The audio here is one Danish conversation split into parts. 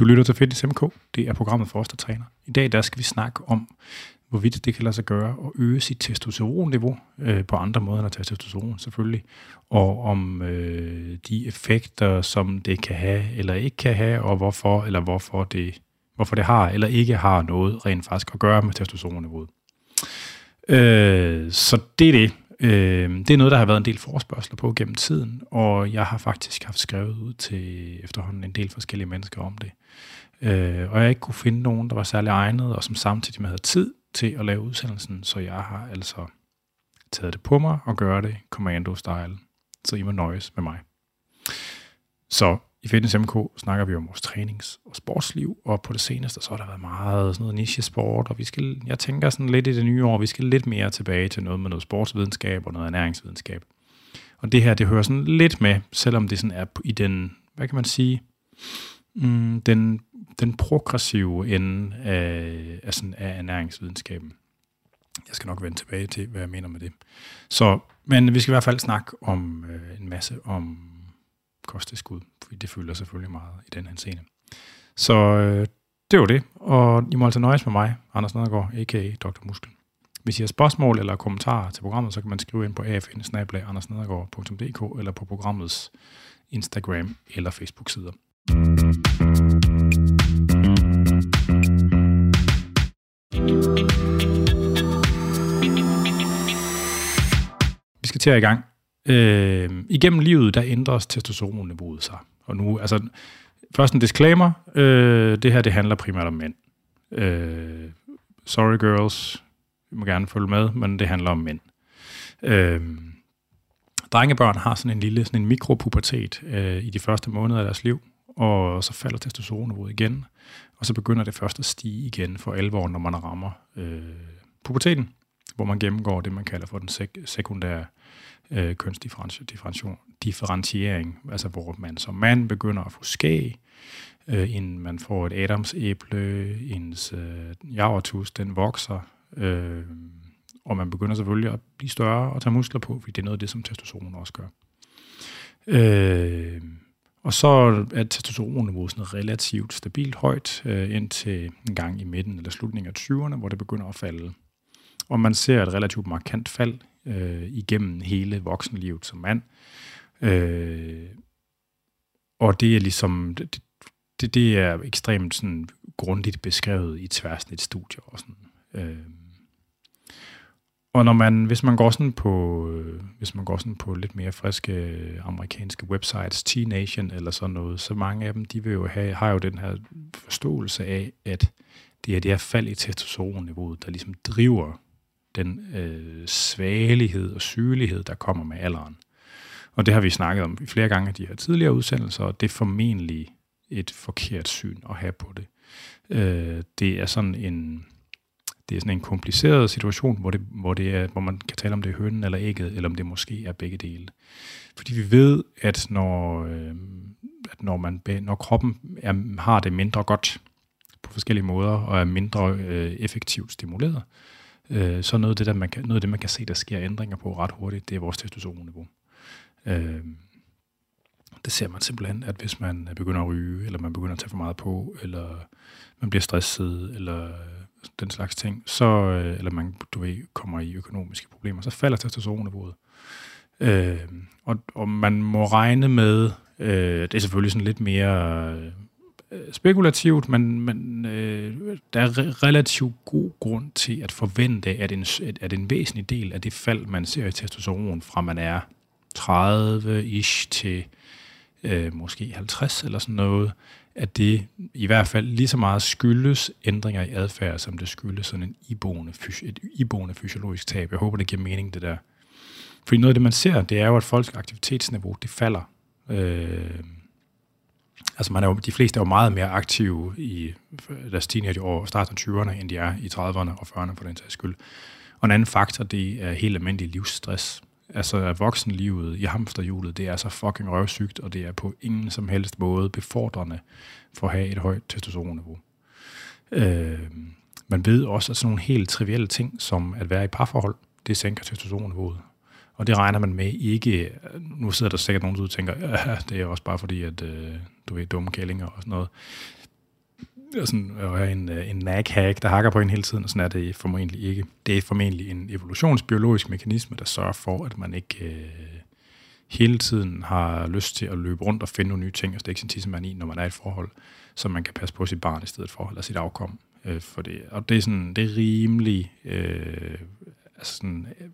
Du lytter til Fitness MK. Det er programmet for os, der træner. I dag der skal vi snakke om, hvorvidt det kan lade sig gøre at øge sit testosteronniveau øh, på andre måder end at tage testosteron selvfølgelig, og om øh, de effekter, som det kan have eller ikke kan have, og hvorfor eller hvorfor det, hvorfor det har eller ikke har noget rent faktisk at gøre med testosteronniveauet. Øh, så det er det. Øh, det er noget, der har været en del forspørgseler på gennem tiden, og jeg har faktisk haft skrevet ud til efterhånden en del forskellige mennesker om det. Øh, og jeg ikke kunne finde nogen, der var særlig egnet, og som samtidig med havde tid til at lave udsendelsen, så jeg har altså taget det på mig og gøre det commando-style, så I må nøjes med mig. Så i Fitness MK snakker vi om vores trænings- og sportsliv, og på det seneste så har der været meget sådan noget niche-sport, og vi skal, jeg tænker sådan lidt i det nye år, vi skal lidt mere tilbage til noget med noget sportsvidenskab og noget ernæringsvidenskab. Og det her, det hører sådan lidt med, selvom det sådan er i den, hvad kan man sige, mm, den, den progressive ende af, af, sådan, af ernæringsvidenskaben. Jeg skal nok vende tilbage til, hvad jeg mener med det. Så, men vi skal i hvert fald snakke om øh, en masse om kosttilskud, det fylder selvfølgelig meget i den her scene. Så øh, det var det, og I må altså nøjes med mig, Anders Nedergaard, a.k.a. Dr. Muskel. Hvis I har spørgsmål eller kommentarer til programmet, så kan man skrive ind på afn eller på programmets Instagram eller Facebook-sider. Vi skal til at i gang. Øh, igennem livet, der ændres testosteronniveauet sig. Og nu, altså, først en disclaimer. Øh, det her, det handler primært om mænd. Øh, sorry girls, vi må gerne følge med, men det handler om mænd. Øh, drengebørn har sådan en lille sådan en mikropubertet øh, i de første måneder af deres liv, og så falder testosteronniveauet igen, og så begynder det først at stige igen for alvor, når man rammer øh, puberteten, hvor man gennemgår det, man kalder for den sek- sekundære øh, kønsdifferentiering, altså hvor man som mand begynder at få skæg, øh, inden man får et adamsæble, ens øh, javertus, den vokser, øh, og man begynder selvfølgelig at blive større og tage muskler på, fordi det er noget af det, som testosteron også gør. Øh, og så er testosteronniveauet sådan relativt stabilt højt øh, indtil en gang i midten eller slutningen af 20'erne, hvor det begynder at falde. Og man ser et relativt markant fald øh, igennem hele voksenlivet som mand. Øh, og det er ligesom, det, det, det er ekstremt sådan grundigt beskrevet i tværsnit studier og sådan. Øh, og når man, hvis man går sådan på, hvis man går sådan på lidt mere friske øh, amerikanske websites, T-Nation eller sådan noget, så mange af dem, de vil jo have, har jo den her forståelse af, at det er det her fald i testosteronniveauet, der ligesom driver den øh, svagelighed og sygelighed, der kommer med alderen. Og det har vi snakket om flere gange i de her tidligere udsendelser, og det er formentlig et forkert syn at have på det. Øh, det er sådan en det er sådan en kompliceret situation, hvor, det, hvor, det er, hvor man kan tale om det er hønnen eller ægget, eller om det måske er begge dele. Fordi vi ved, at når, øh, at når, man, når kroppen er, har det mindre godt på forskellige måder, og er mindre øh, effektivt stimuleret, øh, øh, så noget af, det, der man kan, noget af det, man kan se, der sker ændringer på ret hurtigt, det er vores testosteronniveau. Øh, det ser man simpelthen, at hvis man begynder at ryge, eller man begynder at tage for meget på, eller man bliver stresset, eller den slags ting, så, øh, eller man du ved, kommer i økonomiske problemer, så falder testosteronniveauet. Øh, og, og man må regne med, øh, det er selvfølgelig sådan lidt mere Øh, spekulativt, men, men øh, der er relativt god grund til at forvente, at en, at en væsentlig del af det fald, man ser i testosteron, fra man er 30-ish til øh, måske 50 eller sådan noget, at det i hvert fald lige så meget skyldes ændringer i adfærd, som det skyldes sådan en iboende, et iboende fysiologisk tab. Jeg håber, det giver mening, det der. Fordi noget af det, man ser, det er jo, at folks aktivitetsniveau, det falder. Øh, altså man er jo, de fleste er jo meget mere aktive i deres teenageår, starten af 20'erne, end de er i 30'erne og 40'erne for den sags skyld. Og en anden faktor, det er helt almindelig livsstress. Altså voksenlivet i hamsterhjulet, det er så fucking røvsygt, og det er på ingen som helst måde befordrende for at have et højt testosteronniveau. Øh, man ved også, at sådan nogle helt trivielle ting, som at være i parforhold, det sænker testosteronniveauet. Og det regner man med ikke, nu sidder der sikkert nogen, der tænker, ja, det er også bare fordi, at øh, du er dumme kællinger og sådan noget. sådan, og en, øh, en nag-hack, der hakker på en hele tiden, og sådan er det formentlig ikke. Det er formentlig en evolutionsbiologisk mekanisme, der sørger for, at man ikke øh, hele tiden har lyst til at løbe rundt og finde nogle nye ting og stikke sin tissemand i, når man er i et forhold, så man kan passe på sit barn i stedet for, eller sit afkom. Øh, for det. Og det er, sådan, det er rimelig... Øh, altså sådan, øh,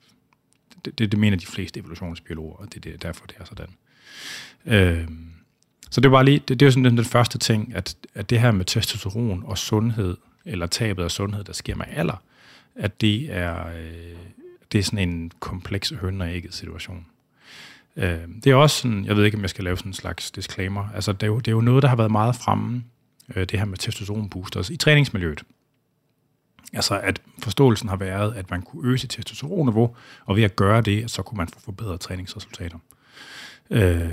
det, det, det mener de fleste evolutionsbiologer, og det, det er derfor, det er sådan. Øh, så det var lige, det, det er jo sådan den, den første ting, at, at det her med testosteron og sundhed, eller tabet af sundhed, der sker med alder, at det er, øh, det er sådan en kompleks høn og ægget situation. Øh, det er også sådan, jeg ved ikke, om jeg skal lave sådan en slags disclaimer, altså det er jo, det er jo noget, der har været meget fremme, øh, det her med testosteronboosters i træningsmiljøet. Altså at forståelsen har været, at man kunne øge sit testosteronniveau, og ved at gøre det, så kunne man få forbedret træningsresultater. Øh,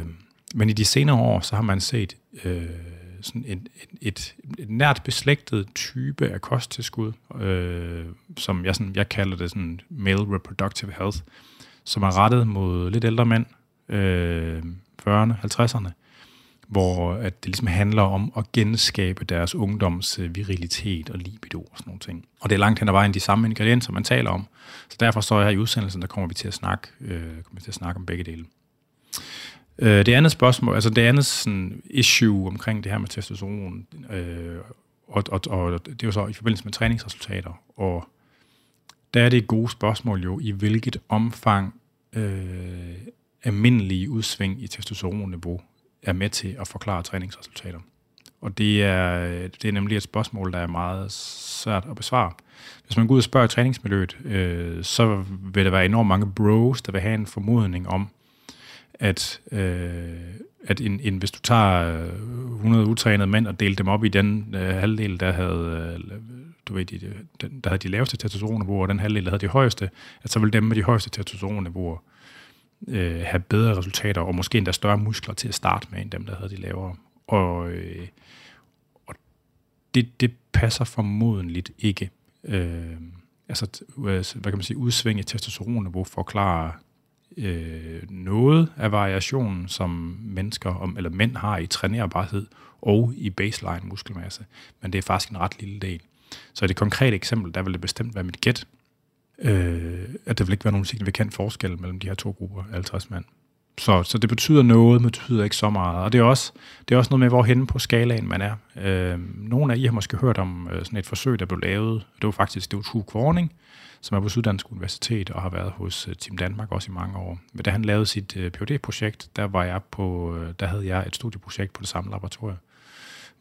men i de senere år, så har man set øh, sådan et, et, et nært beslægtet type af kosttilskud, øh, som jeg, sådan, jeg kalder det sådan male reproductive health, som er rettet mod lidt ældre mænd, øh, 40'erne, 50'erne, hvor at det ligesom handler om at genskabe deres ungdoms øh, virilitet og libido og sådan nogle ting. Og det er langt hen ad vejen de samme ingredienser, man taler om. Så derfor står jeg her i udsendelsen, der kommer vi til at snakke, øh, kommer vi til at snakke om begge dele. Øh, det andet spørgsmål, altså det andet sådan, issue omkring det her med testosteron, øh, og, og, og det er jo så i forbindelse med træningsresultater, og der er det et gode spørgsmål jo, i hvilket omfang øh, almindelige udsving i testosteronniveau er med til at forklare træningsresultater. Og det er, det er nemlig et spørgsmål, der er meget svært at besvare. Hvis man går ud og spørger træningsmiljøet, øh, så vil der være enormt mange bros, der vil have en formodning om, at, øh, at en, en, hvis du tager øh, 100 utrænede mænd og delte dem op i den øh, halvdel, der havde, øh, du ved, de, den, der havde de laveste testosteronniveauer, og den halvdel, der havde de højeste, at så vil dem med de højeste testosteronniveauer øh, have bedre resultater, og måske endda større muskler til at starte med, end dem, der havde de lavere. Og, øh, og det, det passer formodentligt ikke. Øh, altså, øh, hvad kan man sige, udsving i testosteronniveau forklarer øh, noget af variationen, som mennesker om, eller mænd har i trænerbarhed og i baseline muskelmasse, men det er faktisk en ret lille del. Så i det konkrete eksempel, der vil det bestemt være mit gæt, øh, at der vil ikke være nogen signifikant forskel mellem de her to grupper, 50 mand. Så, så det betyder noget, men det betyder ikke så meget. Og det er også, det er også noget med, hvor henne på skalaen man er. Øh, nogle af I har måske hørt om øh, sådan et forsøg, der blev lavet. Det var faktisk det var True Kvorning, som er på Syddansk Universitet og har været hos øh, Team Danmark også i mange år. Men da han lavede sit øh, phd projekt der var jeg på, øh, der havde jeg et studieprojekt på det samme laboratorium,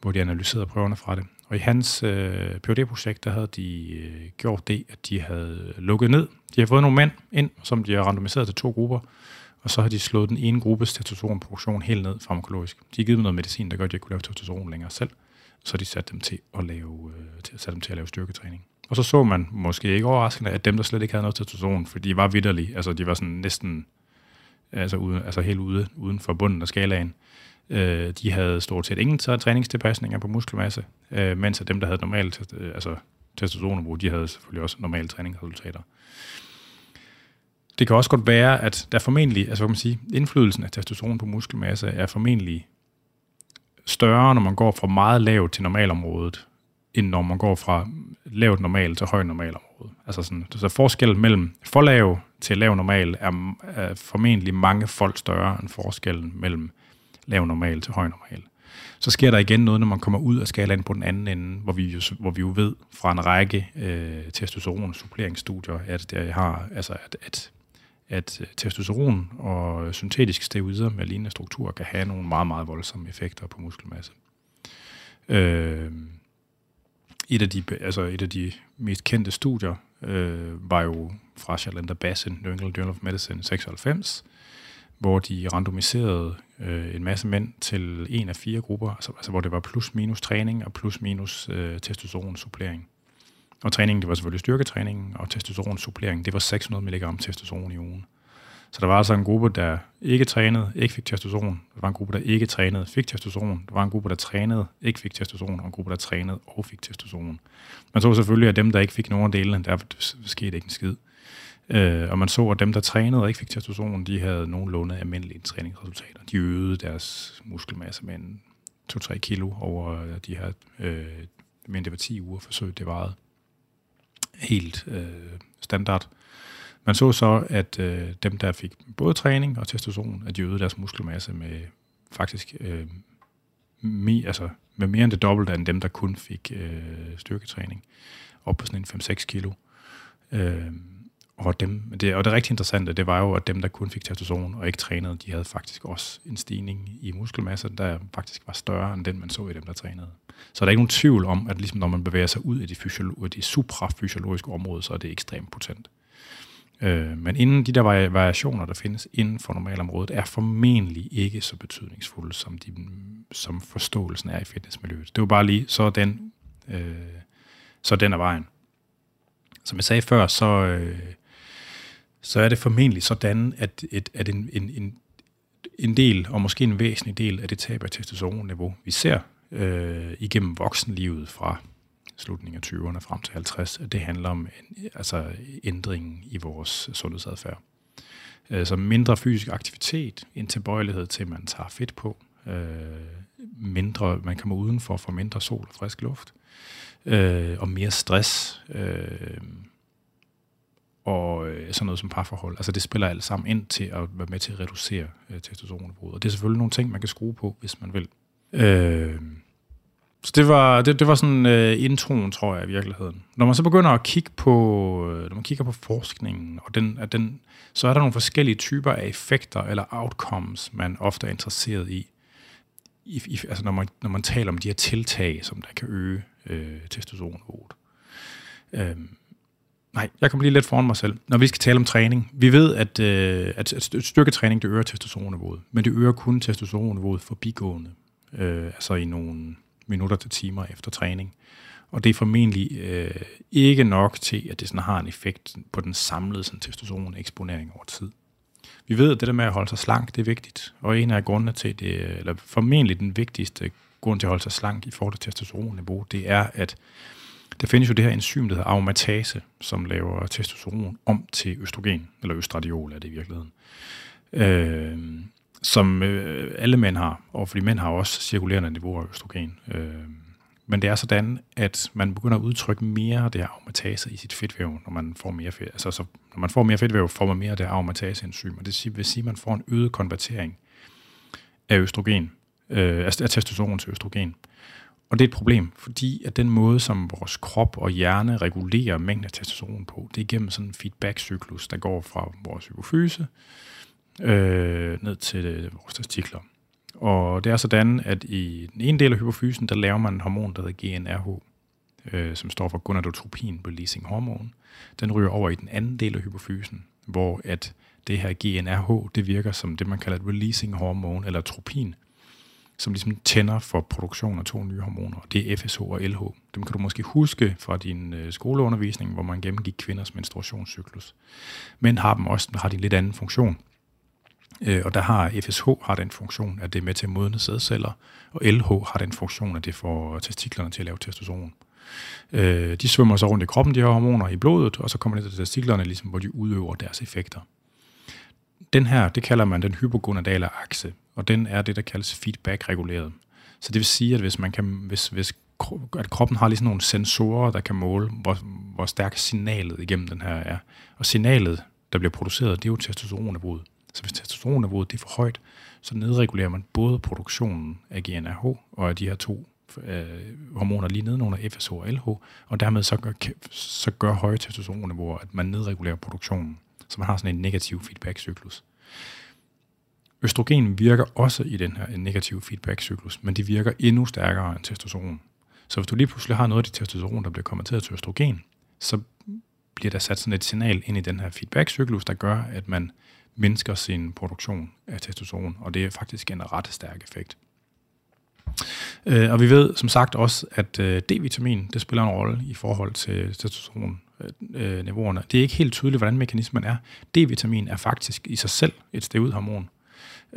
hvor de analyserede prøverne fra det. Og i hans øh, phd projekt der havde de øh, gjort det, at de havde lukket ned. De har fået nogle mænd ind, som de har randomiseret til to grupper, og så har de slået den ene gruppes testosteronproduktion helt ned farmakologisk. De har givet dem noget medicin, der gør, at de ikke kunne lave testosteron længere selv. Så de satte dem til at lave, øh, til, sat dem til at lave styrketræning. Og så så man måske ikke overraskende, at dem, der slet ikke havde noget testosteron, for de var vidderlige, altså de var sådan næsten altså, ude, altså helt ude, uden for bunden af skalaen, øh, de havde stort set ingen træningstilpasninger på muskelmasse, øh, mens at dem, der havde normalt øh, altså, testosteronbrug, de havde selvfølgelig også normale træningsresultater. Det kan også godt være, at der formentlig, altså hvad kan man sige, indflydelsen af testosteron på muskelmasse er formentlig større, når man går fra meget lavt til normalområdet, end når man går fra lavt normal til højt normalområde. Altså sådan, så forskellen mellem for lav til lav normal er, er formentlig mange folk større end forskellen mellem lav normal til høj normal. Så sker der igen noget, når man kommer ud af skalaen på den anden ende, hvor vi jo, hvor vi jo ved fra en række øh, testosteron suppleringsstudier, at det har, altså at, at, at øh, testosteron og syntetiske steroider med lignende strukturer kan have nogle meget, meget voldsomme effekter på muskelmasse. Øh, et af de, altså et af de mest kendte studier øh, var jo fra Shalanda Bassin, New England Journal of Medicine 96, hvor de randomiserede øh, en masse mænd til en af fire grupper, altså, altså hvor det var plus-minus træning og plus-minus øh, testosteron-supplering. Og træningen, det var selvfølgelig styrketræningen, og testosteron-supplering, det var 600 mg testosteron i ugen. Så der var altså en gruppe, der ikke trænede, ikke fik testosteron. Der var en gruppe, der ikke trænede, fik testosteron. Der var en gruppe, der trænede, ikke fik testosteron, og en gruppe, der trænede og fik testosteron. Man så selvfølgelig, at dem, der ikke fik nogen af delene, der skete ikke en skid. Øh, og man så, at dem, der trænede og ikke fik testosteron, de havde nogenlunde almindelige træningsresultater. De øgede deres muskelmasse med en 2-3 kilo over de her øh, men det var 10 uger forsøg, det varede helt øh, standard. Man så så, at øh, dem, der fik både træning og testosteron, at de øgede deres muskelmasse med faktisk øh, mi, altså med mere end det dobbelte end dem, der kun fik øh, styrketræning, op på sådan en 5-6 kilo. Øh, og, dem, det, og det rigtig interessante, det var jo, at dem, der kun fik testosteron og ikke trænede, de havde faktisk også en stigning i muskelmasse, der faktisk var større end den, man så i dem, der trænede. Så der er ikke nogen tvivl om, at ligesom når man bevæger sig ud i de, fysiolo- de suprafysiologiske områder, så er det ekstremt potent. Øh, men inden de der variationer, der findes inden for normalområdet, er formentlig ikke så betydningsfulde, som, de, som forståelsen er i fitnessmiljøet. Det var bare lige, så den, øh, så den er vejen. Som jeg sagde før, så, øh, så er det formentlig sådan, at, et, at en, en, en, en del, og måske en væsentlig del af det tab af testosteronniveau, vi ser øh, igennem voksenlivet fra slutningen af 20'erne frem til 50, at det handler om en, altså ændringen i vores sundhedsadfærd. Øh, så mindre fysisk aktivitet, en tilbøjelighed til, at man tager fedt på, øh, mindre, man kommer udenfor for mindre sol og frisk luft, øh, og mere stress, øh, og øh, sådan noget som parforhold. Altså det spiller alt sammen ind til at være med til at reducere øh, testosteronforbruget. Og det er selvfølgelig nogle ting, man kan skrue på, hvis man vil. Øh, så det var, det, det var sådan øh, introen, tror jeg, i virkeligheden. Når man så begynder at kigge på, øh, når man kigger på forskningen, og den, at den, så er der nogle forskellige typer af effekter eller outcomes, man ofte er interesseret i. I, i altså når man, når man taler om de her tiltag, som der kan øge øh, testosteronniveauet. Øhm, Nej, jeg kommer lige lidt foran mig selv. Når vi skal tale om træning, vi ved, at, øh, at styrketræning det øger testosteronniveauet, men det øger kun testosteronniveauet forbigående, øh, altså i nogle minutter til timer efter træning. Og det er formentlig øh, ikke nok til, at det sådan har en effekt på den samlede sådan, testosteron-eksponering over tid. Vi ved, at det der med at holde sig slank, det er vigtigt. Og en af grundene til det, eller formentlig den vigtigste grund til at holde sig slank i forhold til testosteronniveau, det er, at der findes jo det her enzym, der hedder aromatase, som laver testosteron om til østrogen, eller østradiol er det i virkeligheden. Øh, som øh, alle mænd har, og fordi mænd har også cirkulerende niveauer af østrogen. Øh, men det er sådan, at man begynder at udtrykke mere af det her aromatase i sit fedtvæv, når man får mere fedt. Altså, så, når man får mere fedtvæv, får man mere af det her aromatase-enzym, og det vil sige, at man får en øget konvertering af østrogen, øh, af testosteron til østrogen. Og det er et problem, fordi at den måde, som vores krop og hjerne regulerer mængden af testosteron på, det er igennem sådan en feedback-cyklus, der går fra vores hypofyse øh, ned til øh, vores testikler. Og det er sådan, at i den ene del af hypofysen, der laver man en hormon, der hedder GnRH, øh, som står for gonadotropin releasing hormon. Den ryger over i den anden del af hypofysen, hvor at det her GnRH, det virker som det, man kalder et releasing hormon, eller tropin, som ligesom tænder for produktion af to nye hormoner. Det er FSH og LH. Dem kan du måske huske fra din øh, skoleundervisning, hvor man gennemgik kvinders menstruationscyklus. Men har dem også har de en lidt anden funktion. Øh, og der har FSH har den funktion, at det er med til at modne sædceller, og LH har den funktion, at det får testiklerne til at lave testosteron. Øh, de svømmer så rundt i kroppen, de her hormoner, i blodet, og så kommer det til testiklerne, ligesom, hvor de udøver deres effekter. Den her, det kalder man den hypogonadale akse, og den er det, der kaldes feedback-reguleret. Så det vil sige, at hvis, man kan, hvis, hvis at kroppen har ligesom nogle sensorer, der kan måle, hvor, hvor stærkt signalet igennem den her er. Og signalet, der bliver produceret, det er jo testosteronniveauet. Så hvis testosteronniveauet det er for højt, så nedregulerer man både produktionen af GnRH og af de her to øh, hormoner lige nedenunder FSH og LH, og dermed så gør, så gør høje testosteronniveauer, at man nedregulerer produktionen. Så man har sådan en negativ feedback-cyklus. Østrogen virker også i den her negative feedback-cyklus, men de virker endnu stærkere end testosteron. Så hvis du lige pludselig har noget af dit testosteron, der bliver konverteret til østrogen, så bliver der sat sådan et signal ind i den her feedback-cyklus, der gør, at man mindsker sin produktion af testosteron, og det er faktisk en ret stærk effekt. Øh, og vi ved som sagt også, at øh, D-vitamin det spiller en rolle i forhold til testosteron niveauerne. Det er ikke helt tydeligt, hvordan mekanismen er. D-vitamin er faktisk i sig selv et steroidhormon,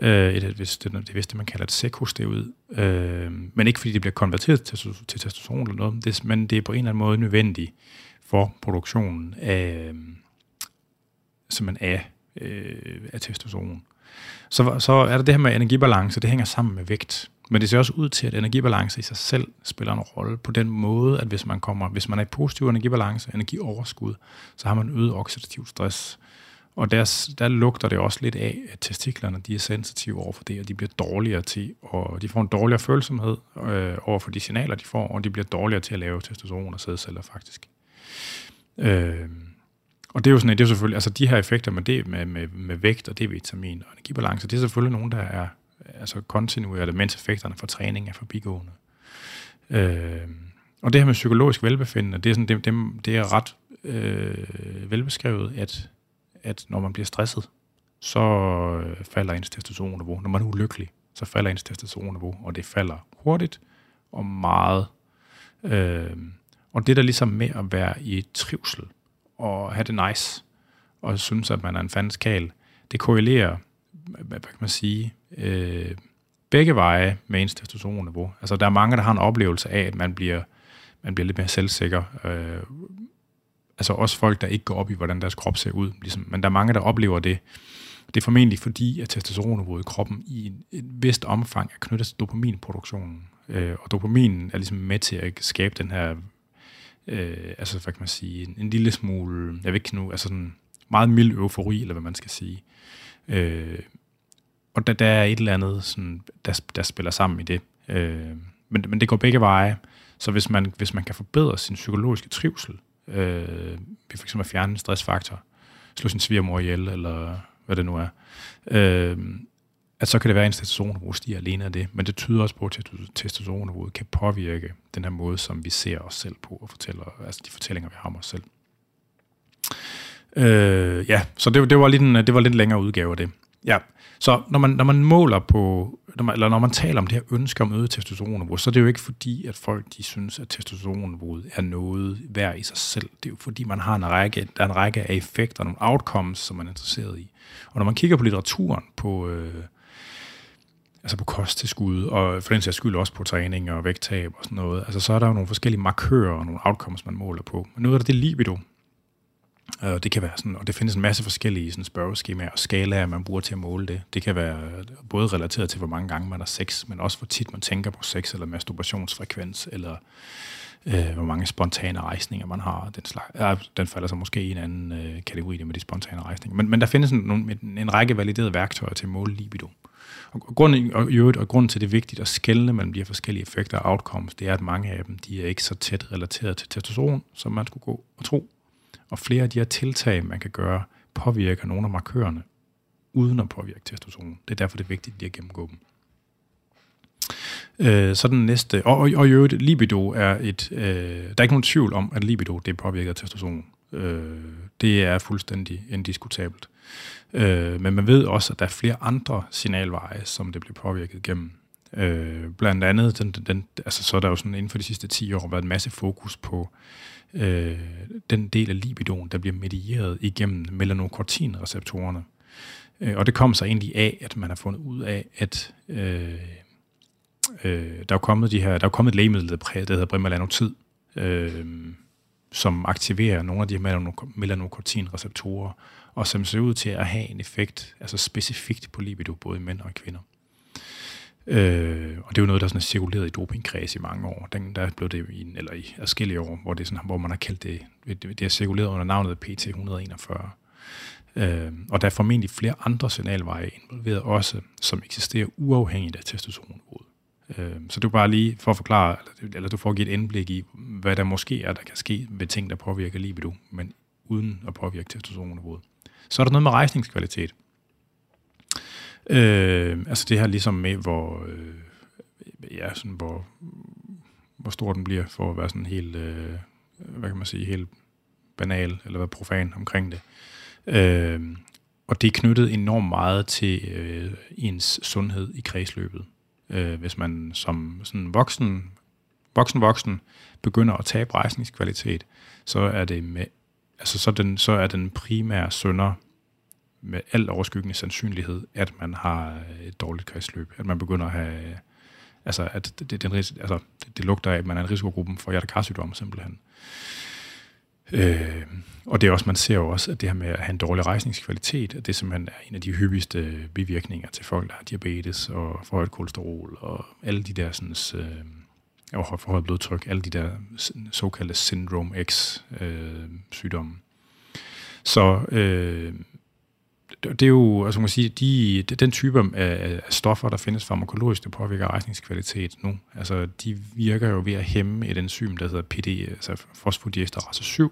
øh, et, hvis det, det er vist det, man kalder et sekosteroid, øh, men ikke fordi det bliver konverteret til, til testosteron eller noget, det, men det er på en eller anden måde nødvendigt for produktionen af, øh, simpelthen af, øh, af testosteron. Så, så er der det her med energibalance, det hænger sammen med vægt. Men det ser også ud til, at energibalance i sig selv spiller en rolle på den måde, at hvis man kommer, hvis man er i positiv energibalance, energioverskud, så har man øget oxidativ stress. Og der, der lugter det også lidt af, at testiklerne de er sensitive over for det, og de bliver dårligere til, og de får en dårligere følsomhed øh, over for de signaler, de får, og de bliver dårligere til at lave testosteron og sædceller faktisk. Øh, og det er jo sådan, det er selvfølgelig, altså de her effekter med, det, med, med, med vægt og D-vitamin og energibalance, det er selvfølgelig nogen, der er altså kontinuerligt, mens effekterne for træning er forbigående. Øh, og det her med psykologisk velbefindende, det er, sådan, det, det, det er ret øh, velbeskrevet, at, at når man bliver stresset, så øh, falder ens testosteronniveau. Når man er ulykkelig, så falder ens testosteronniveau, og det falder hurtigt og meget. Øh, og det der ligesom med at være i trivsel, og have det nice, og synes, at man er en fandens kal, det korrelerer, hvad kan man sige, øh, begge veje med ens testosteronniveau. Altså, der er mange, der har en oplevelse af, at man bliver, man bliver lidt mere selvsikker. Øh, altså også folk, der ikke går op i, hvordan deres krop ser ud. Ligesom. Men der er mange, der oplever det. Det er formentlig fordi, at testosteronniveauet i kroppen i et vist omfang er knyttet til dopaminproduktionen. Øh, og dopamin er ligesom med til at skabe den her øh, altså hvad kan man sige, en, en lille smule, jeg ved ikke nu, altså sådan meget mild eufori, eller hvad man skal sige. Øh, og der, der er et eller andet, sådan, der, der spiller sammen i det. Øh, men, men det går begge veje. Så hvis man, hvis man kan forbedre sin psykologiske trivsel, øh, ved for eksempel at fjerne en stressfaktor, slå sin svigermor ihjel, eller hvad det nu er, øh, at så kan det være, at en testosteronniveau stiger alene af det, men det tyder også på, at testosteronniveauet kan påvirke den her måde, som vi ser os selv på, og fortæller, altså de fortællinger, vi har om os selv. Øh, ja, så det, det, var lidt en, det var lidt længere udgave af det. Ja, så når man, når man måler på, når man, eller når man taler om det her ønske om øget testosteronniveau, så er det jo ikke fordi, at folk de synes, at testosteronniveauet er noget værd i sig selv. Det er jo fordi, man har en række, der er en række af effekter, nogle outcomes, som man er interesseret i. Og når man kigger på litteraturen, på, øh, altså på kosttilskud, og for den sags skyld også på træning og vægttab og sådan noget, altså så er der jo nogle forskellige markører og nogle outcomes, man måler på. Men noget af det libido, og det kan være sådan, og det findes en masse forskellige sådan spørgeskemaer og skalaer, man bruger til at måle det. Det kan være øh, både relateret til, hvor mange gange man har sex, men også hvor tit man tænker på sex, eller masturbationsfrekvens, eller øh, hvor mange spontane rejsninger man har. Den, slags, øh, den falder så måske i en anden øh, kategori, det med de spontane rejsninger. Men, men der findes en, en, en række validerede værktøjer til at måle libido. Og, grunden, og, i øvrigt, og grunden til, det er vigtigt at skelne mellem de her forskellige effekter og outcomes, det er, at mange af dem de er ikke så tæt relateret til testosteron, som man skulle gå og tro. Og flere af de her tiltag, man kan gøre, påvirker nogle af markørerne, uden at påvirke testosteron. Det er derfor, det er vigtigt lige at gennemgå dem. Øh, så den næste, og, og, og i øvrigt, libido er et, øh, der er ikke nogen tvivl om, at libido det påvirker testosteron. Øh, det er fuldstændig indiskutabelt. Øh, men man ved også, at der er flere andre signalveje, som det bliver påvirket gennem. Øh, blandt andet, den, den, altså, så er der jo sådan inden for de sidste 10 år været en masse fokus på øh, øh, den del af libidoen, der bliver medieret igennem melanokortinreceptorerne. Øh, og det kom så egentlig af, at man har fundet ud af, at øh, øh, der er kommet de her, der er kommet et lægemiddel, der hedder brimalanotid, øh, som aktiverer nogle af de her melanokortinreceptorer, og som ser ud til at have en effekt, altså specifikt på libido, både i mænd og kvinder. Øh, og det er jo noget, der sådan er cirkuleret i dopingkreds i mange år. Den, der blev det i, eller i forskellige år, hvor, det sådan, hvor man har kaldt det, det, det er cirkuleret under navnet PT141. Øh, og der er formentlig flere andre signalveje involveret også, som eksisterer uafhængigt af testosteronniveauet. Øh, så det er bare lige for at forklare, eller, eller du får give et indblik i, hvad der måske er, der kan ske ved ting, der påvirker libido, men uden at påvirke testosteronniveauet. Så er der noget med rejsningskvalitet. Øh, altså det her ligesom med, hvor, øh, ja, sådan, hvor, hvor stor den bliver for at være sådan helt, øh, hvad kan man sige, helt banal, eller være profan omkring det. Øh, og det er knyttet enormt meget til øh, ens sundhed i kredsløbet. Øh, hvis man som sådan voksen, voksen voksen begynder at tabe rejsningskvalitet, så er det med altså så, den, så er den primære sønder med al overskyggende sandsynlighed, at man har øh, et dårligt kredsløb. At man begynder at have... Altså, at det, den, altså, det, det lugter af, at man er en risikogruppen for hjertekarsygdom, simpelthen. Øh, og det er også, man ser jo også, at det her med at have en dårlig rejsningskvalitet, at det simpelthen er en af de hyppigste bivirkninger til folk, der har diabetes og forhøjet kolesterol og alle de der sådan, øh, og forhøjet blodtryk, alle de der såkaldte syndrome X øh, sygdomme. Så øh, det er jo, altså man sige, de, den type af, stoffer, der findes farmakologisk, der påvirker rejsningskvalitet nu, altså de virker jo ved at hæmme et enzym, der hedder PD, altså fosfodiesterase 7,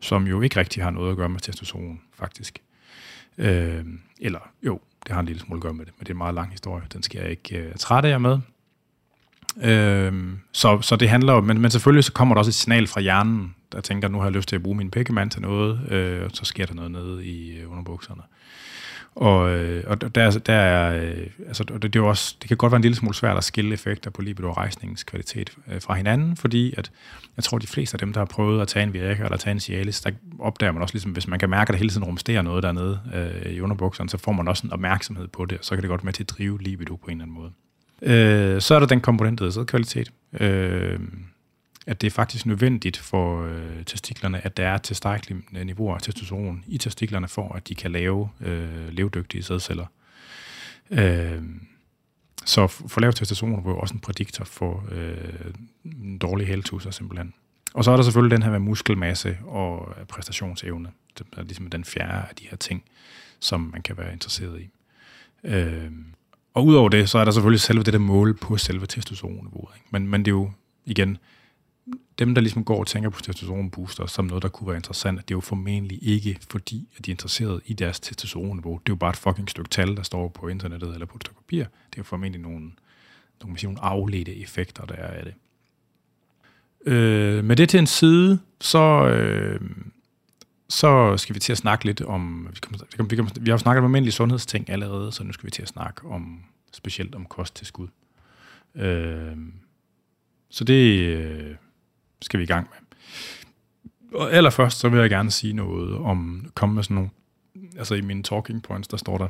som jo ikke rigtig har noget at gøre med testosteron, faktisk. Øh, eller jo, det har en lille smule at gøre med det, men det er en meget lang historie. Den skal jeg ikke øh, trætte jer med. Øh, så, så det handler men, men selvfølgelig så kommer der også et signal fra hjernen, der tænker, nu har jeg lyst til at bruge min pækkemand til noget, øh, og så sker der noget nede i øh, underbukserne. Og, øh, og der, der er, øh, altså, det, det, er også, det kan godt være en lille smule svært at skille effekter på libido og rejsningens kvalitet øh, fra hinanden, fordi at, jeg tror, de fleste af dem, der har prøvet at tage en Viagra eller tage en Cialis, der opdager man også, ligesom, hvis man kan mærke, at der hele tiden rumsterer noget dernede øh, i underbukserne, så får man også en opmærksomhed på det, og så kan det godt med til at drive libido på en eller anden måde. Øh, så er der den komponent, der hedder kvalitet. Øh, at det er faktisk nødvendigt for øh, testiklerne, at der er tilstrækkelige øh, niveauer af testosteron i testiklerne, for at de kan lave øh, levedygtige sædceller. Øh, så for lavt testosteron er jo også en prædiktor for øh, dårlige heltusser simpelthen. Og så er der selvfølgelig den her med muskelmasse og øh, præstationsevne. Det er ligesom den fjerde af de her ting, som man kan være interesseret i. Øh, og udover det, så er der selvfølgelig selve det der mål på selve testosteronniveauet. Men, men det er jo igen, dem, der ligesom går og tænker på testosteronbooster som noget, der kunne være interessant, det er jo formentlig ikke, fordi at de er interesseret i deres testosteronniveau. Det er jo bare et fucking stykke tal, der står på internettet eller på et stykke papir. Det er jo formentlig nogle, nogle, sige, nogle afledte effekter, der er af det. Øh, med det til en side, så, øh, så skal vi til at snakke lidt om, vi, kan, vi, kan, vi, kan, vi har jo snakket om almindelige sundhedsting allerede, så nu skal vi til at snakke om, specielt om kosttilskud. Øh, så det øh, skal vi i gang med. Og allerførst, så vil jeg gerne sige noget om, komme med sådan nogle, altså i mine talking points, der står der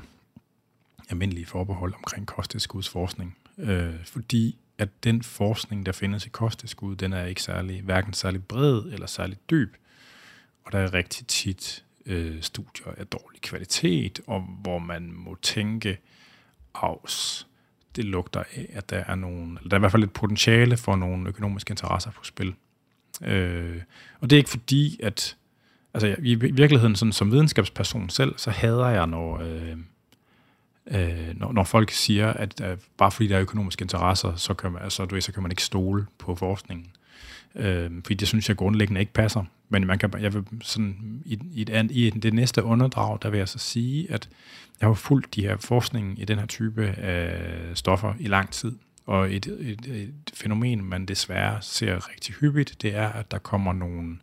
almindelige forbehold omkring kosttilskudsforskning. Øh, fordi at den forskning, der findes i kosttilskud, den er ikke særlig, hverken særlig bred eller særlig dyb. Og der er rigtig tit øh, studier af dårlig kvalitet, og hvor man må tænke, afs, det lugter af, at der er nogle, eller der er i hvert fald et potentiale for nogle økonomiske interesser på spil. Øh, og det er ikke fordi, at altså, i virkeligheden sådan, som videnskabsperson selv, så hader jeg, når, øh, øh, når, når folk siger, at øh, bare fordi der er økonomiske interesser, så kan man, altså, du ved, så kan man ikke stole på forskningen. Øh, fordi det synes jeg grundlæggende ikke passer. Men man kan, jeg vil sådan, i, i, et, i det næste underdrag, der vil jeg så sige, at jeg har fulgt de her forskning i den her type af stoffer i lang tid. Og et, et, et fænomen, man desværre ser rigtig hyppigt, det er, at der kommer nogle...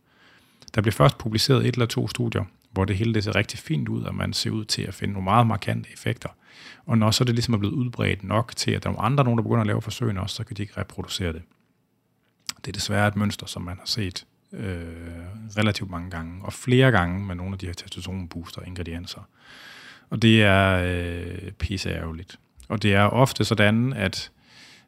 Der bliver først publiceret et eller to studier, hvor det hele det ser rigtig fint ud, og man ser ud til at finde nogle meget markante effekter. Og når så det ligesom er blevet udbredt nok til, at der er andre, nogen, der begynder at lave forsøgene også, så kan de ikke reproducere det. Det er desværre et mønster, som man har set øh, relativt mange gange, og flere gange med nogle af de her testosteronbooster ingredienser. Og det er øh, pisse ærgerligt. Og det er ofte sådan, at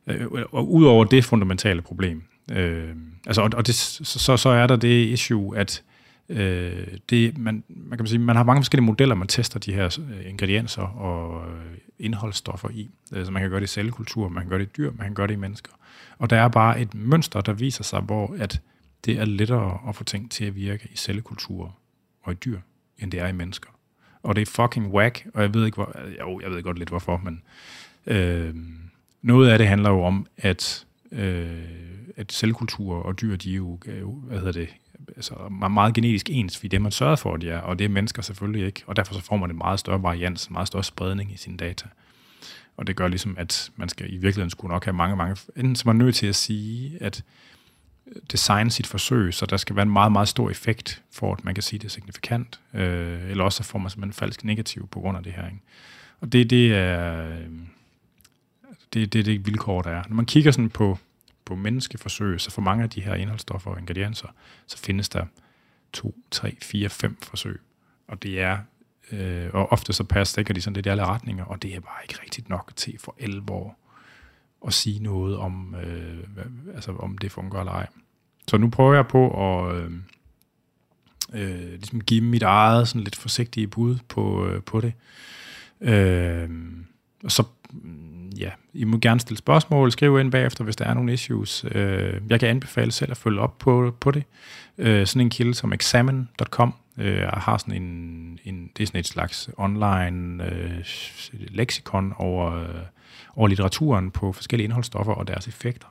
øh, og udover det fundamentale problem, øh, altså, og, og det, så, så er der det issue, at øh, det, man, man kan sige, man har mange forskellige modeller, man tester de her øh, ingredienser og øh, indholdsstoffer i. Øh, så man kan gøre det i cellekultur, man kan gøre det i dyr, man kan gøre det i mennesker. Og der er bare et mønster, der viser sig, hvor at det er lettere at få ting til at virke i cellekultur og i dyr, end det er i mennesker. Og det er fucking whack, og jeg ved ikke, hvor, jo, jeg ved godt lidt hvorfor, men øh, noget af det handler jo om, at, øh, at cellekultur og dyr, de er jo, hvad hedder det, altså meget genetisk ens, fordi det man sørger for, at de er, og det er mennesker selvfølgelig ikke, og derfor så får man en meget større varians, en meget større spredning i sine data. Og det gør ligesom, at man skal i virkeligheden skulle nok have mange, mange... Enten så er man nødt til at sige, at øh, designe sit forsøg, så der skal være en meget, meget stor effekt, for at man kan sige, at det er signifikant, øh, eller også så får man simpelthen falsk negativ på grund af det her. Ikke? Og det, det er øh, det, det, det vilkår, der er. Når man kigger sådan på, på menneskeforsøg, så for mange af de her indholdsstoffer og ingredienser, så findes der to, tre, fire, fem forsøg. Og det er Øh, og ofte så passer de sådan lidt i alle retninger, og det er bare ikke rigtigt nok til for alvor at sige noget om, øh, hvad, altså om det fungerer eller ej. Så nu prøver jeg på at, øh, øh, ligesom give mit eget sådan lidt forsigtige bud på, øh, på det. Øh, så, mm, ja, I må gerne stille spørgsmål, skrive ind bagefter, hvis der er nogle issues. Øh, jeg kan anbefale selv at følge op på, på det. Øh, sådan en kilde som examen.com øh, har sådan en, en, det er sådan et slags online øh, leksikon over, øh, over litteraturen på forskellige indholdsstoffer og deres effekter,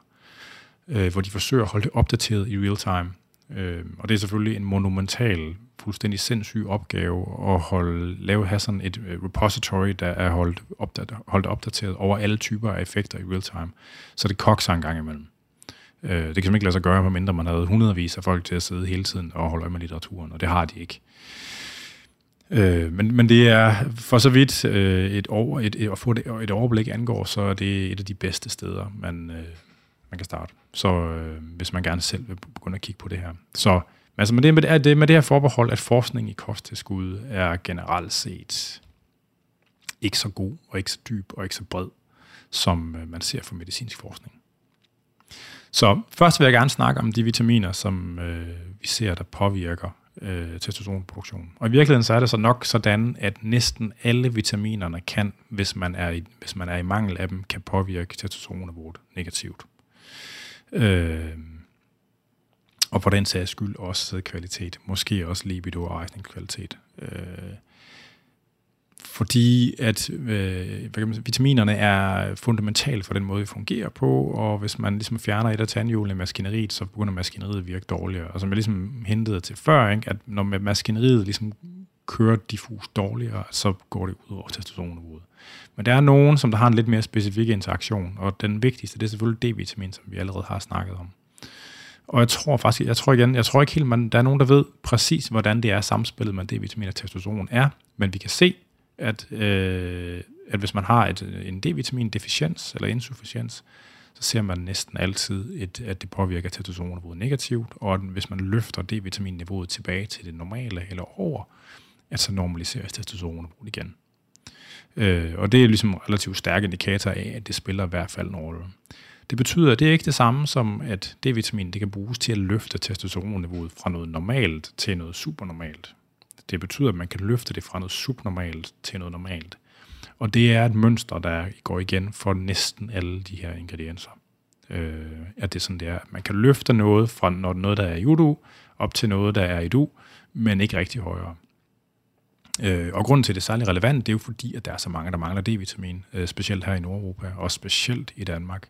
øh, hvor de forsøger at holde det opdateret i real time. Øh, og det er selvfølgelig en monumental, fuldstændig sindssyg opgave at holde, lave have sådan et øh, repository, der er holdt, opdater, holdt opdateret over alle typer af effekter i real time. Så det kokser en gang imellem. Øh, det kan simpelthen ikke lade sig gøre, medmindre man havde hundredvis af folk til at sidde hele tiden og holde øje med litteraturen, og det har de ikke. Øh, men, men det er for så vidt øh, et, over, et, et, at få det, et overblik angår, så er det et af de bedste steder, man, øh, man kan starte. Så øh, hvis man gerne selv vil begynde at kigge på det her. Så altså med det, med det, med det her forbehold, at forskning i kosttilskud er generelt set ikke så god, og ikke så dyb, og ikke så bred, som øh, man ser for medicinsk forskning. Så først vil jeg gerne snakke om de vitaminer, som øh, vi ser, der påvirker øh, testosteronproduktionen. Og i virkeligheden så er det så nok sådan, at næsten alle vitaminerne kan, hvis man er i, hvis man er i mangel af dem, kan påvirke testosteronniveauet negativt. Øh, og for den sags skyld også kvalitet, måske også libido og kvalitet. Øh, fordi at øh, vitaminerne er fundamentale for den måde, vi fungerer på, og hvis man ligesom fjerner et af tandhjulene i maskineriet, så begynder maskineriet at virke dårligere. Og som jeg ligesom hentede til før, ikke, at når maskineriet ligesom kører diffus dårligere, så går det ud over testosteronniveauet. Men der er nogen, som der har en lidt mere specifik interaktion, og den vigtigste, det er selvfølgelig D-vitamin, som vi allerede har snakket om. Og jeg tror faktisk, jeg tror igen, jeg tror ikke helt, man, der er nogen, der ved præcis, hvordan det er samspillet med D-vitamin og testosteron er, men vi kan se, at, øh, at hvis man har et, en D-vitamin-deficiens eller insufficiens, så ser man næsten altid, et, at det påvirker testosteronniveauet negativt, og at hvis man løfter D-vitaminniveauet tilbage til det normale eller over, at så normaliseres testosteronniveauet igen. Øh, og det er ligesom relativt stærk indikator af, at det spiller i hvert fald en rolle. Det betyder, at det er ikke det samme som, at D-vitamin det kan bruges til at løfte testosteronniveauet fra noget normalt til noget supernormalt. Det betyder, at man kan løfte det fra noget subnormalt til noget normalt. Og det er et mønster, der går igen for næsten alle de her ingredienser. Øh, at det er sådan, det er. Man kan løfte noget fra noget, der er i udu, op til noget, der er i du, men ikke rigtig højere. Øh, og grunden til, at det er særlig relevant, det er jo fordi, at der er så mange, der mangler D-vitamin, øh, specielt her i Nordeuropa, og specielt i Danmark.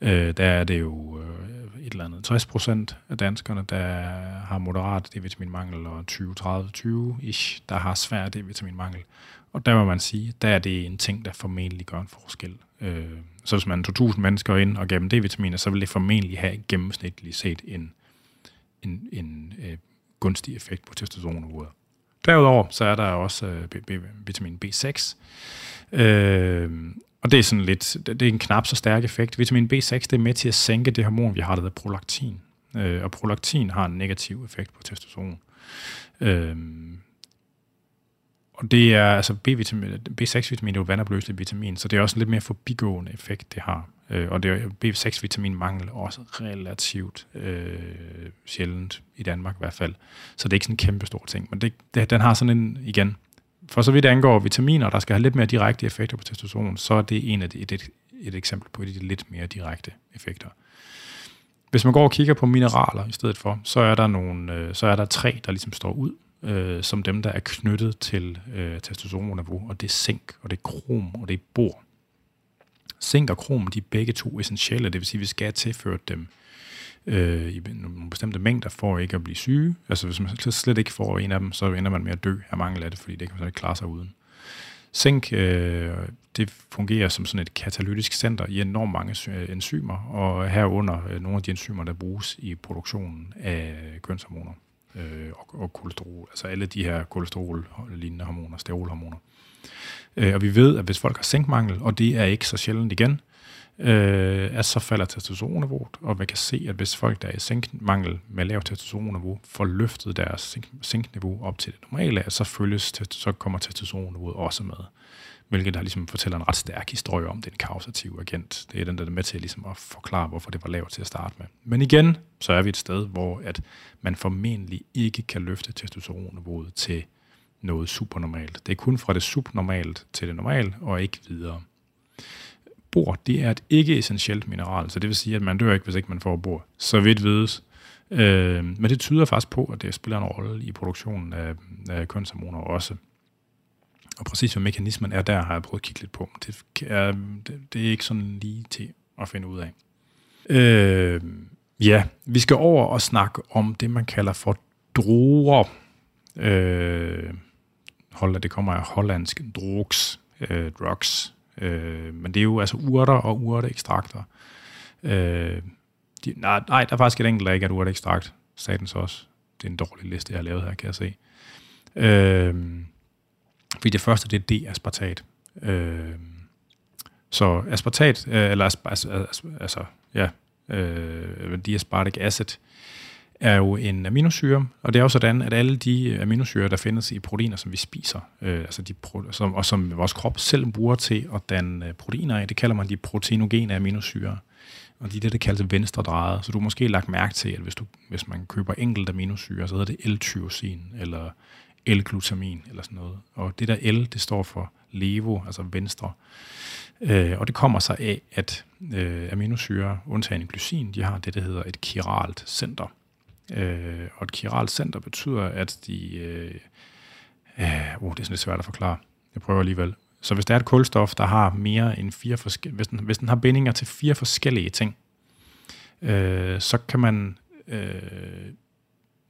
Øh, der er det jo øh, et eller andet 60 procent af danskerne, der har moderat D-vitaminmangel, og 20-30-20-ish, der har svær D-vitaminmangel. Og der må man sige, der er det en ting, der formentlig gør en forskel. Øh, så hvis man tog 1000 mennesker ind og gav dem D-vitaminer, så vil det formentlig have gennemsnitligt set en, en, en øh, gunstig effekt på testosteronniveauet. Derudover så er der også øh, B, B, vitamin B6, øh, og det er sådan lidt, det er en knap så stærk effekt. Vitamin B6 det er med til at sænke det hormon, vi har, der hedder prolaktin. Øh, og prolaktin har en negativ effekt på testosteron. Øh, og det er, altså B-vitamin, B6-vitamin er jo vandopløseligt vitamin, så det er også en lidt mere forbigående effekt, det har. Øh, og det er B6-vitaminmangel også relativt øh, sjældent i Danmark i hvert fald. Så det er ikke sådan en kæmpe stor ting. Men det, det, den har sådan en, igen, for så vidt angår vitaminer, der skal have lidt mere direkte effekter på testosteron, så er det en af de, et, et, et eksempel på de lidt mere direkte effekter. Hvis man går og kigger på mineraler i stedet for, så er der, nogle, øh, så er der tre, der ligesom står ud, øh, som dem, der er knyttet til øh, testosteronniveau, og det er zink, og det er krom, og det er bor. Zink og krom, de er begge to essentielle, det vil sige, at vi skal have tilført dem øh, i nogle bestemte mængder for ikke at blive syge. Altså hvis man slet ikke får en af dem, så ender man med at dø af mangel af det, fordi det kan man ikke klare sig uden. Zink, øh, det fungerer som sådan et katalytisk center i enormt mange enzymer, og herunder øh, nogle af de enzymer, der bruges i produktionen af kønshormoner øh, og, og kolesterol, altså alle de her kolesterol-lignende hormoner, sterolhormoner. Øh, og vi ved, at hvis folk har zinkmangel, og det er ikke så sjældent igen, øh, at så falder testosteronniveauet, og man kan se, at hvis folk, der er i sænkmangel med lavt testosteronniveau, får løftet deres sænkniveau op til det normale, så, følges, så kommer testosteronniveauet også med. Hvilket der ligesom fortæller en ret stærk historie om den kausative agent. Det er den, der er med til ligesom at forklare, hvorfor det var lavt til at starte med. Men igen, så er vi et sted, hvor at man formentlig ikke kan løfte testosteronniveauet til noget supernormalt. Det er kun fra det subnormalt til det normale, og ikke videre bor, det er et ikke-essentielt mineral, så det vil sige, at man dør ikke, hvis ikke man får bor. Så vidt vides. Øh, men det tyder faktisk på, at det spiller en rolle i produktionen af, af kønshormoner også. Og præcis hvad mekanismen er der, har jeg prøvet at kigge lidt på. Det er, det, det er ikke sådan lige til at finde ud af. Øh, ja, vi skal over og snakke om det, man kalder for droger. Øh, hold det kommer af hollandsk drugs, øh, drugs. Øh, men det er jo altså urter og urteekstrakter. Øh, de, nej, nej, der er faktisk et enkelt, der ikke er et urteekstrakt. Statens også. Det er en dårlig liste, jeg har lavet her, kan jeg se. Øh, fordi det første, det er D-aspartat. Øh, så aspartat, øh, eller asp, altså, altså, ja, øh, diaspartic acid, er jo en aminosyre, og det er jo sådan, at alle de aminosyre, der findes i proteiner, som vi spiser, øh, altså de, som, og som vores krop selv bruger til at danne øh, proteiner af, det kalder man de proteinogene aminosyre. Og de er det, der kaldes venstredrejet. Så du har måske lagt mærke til, at hvis, du, hvis man køber enkelt aminosyre, så hedder det L-tyrosin, eller L-glutamin, eller sådan noget. Og det der L, det står for levo, altså venstre. Øh, og det kommer sig af, at øh, aminosyre, undtagen glycin, de har det, der hedder et chiralt center. Øh, og et kiralt center betyder, at de... Øh, øh, oh, det er sådan lidt svært at forklare. Jeg prøver alligevel. Så hvis der er et kulstof, der har mere end fire forskellige... Hvis den, hvis den har bindinger til fire forskellige ting, øh, så kan man... Øh,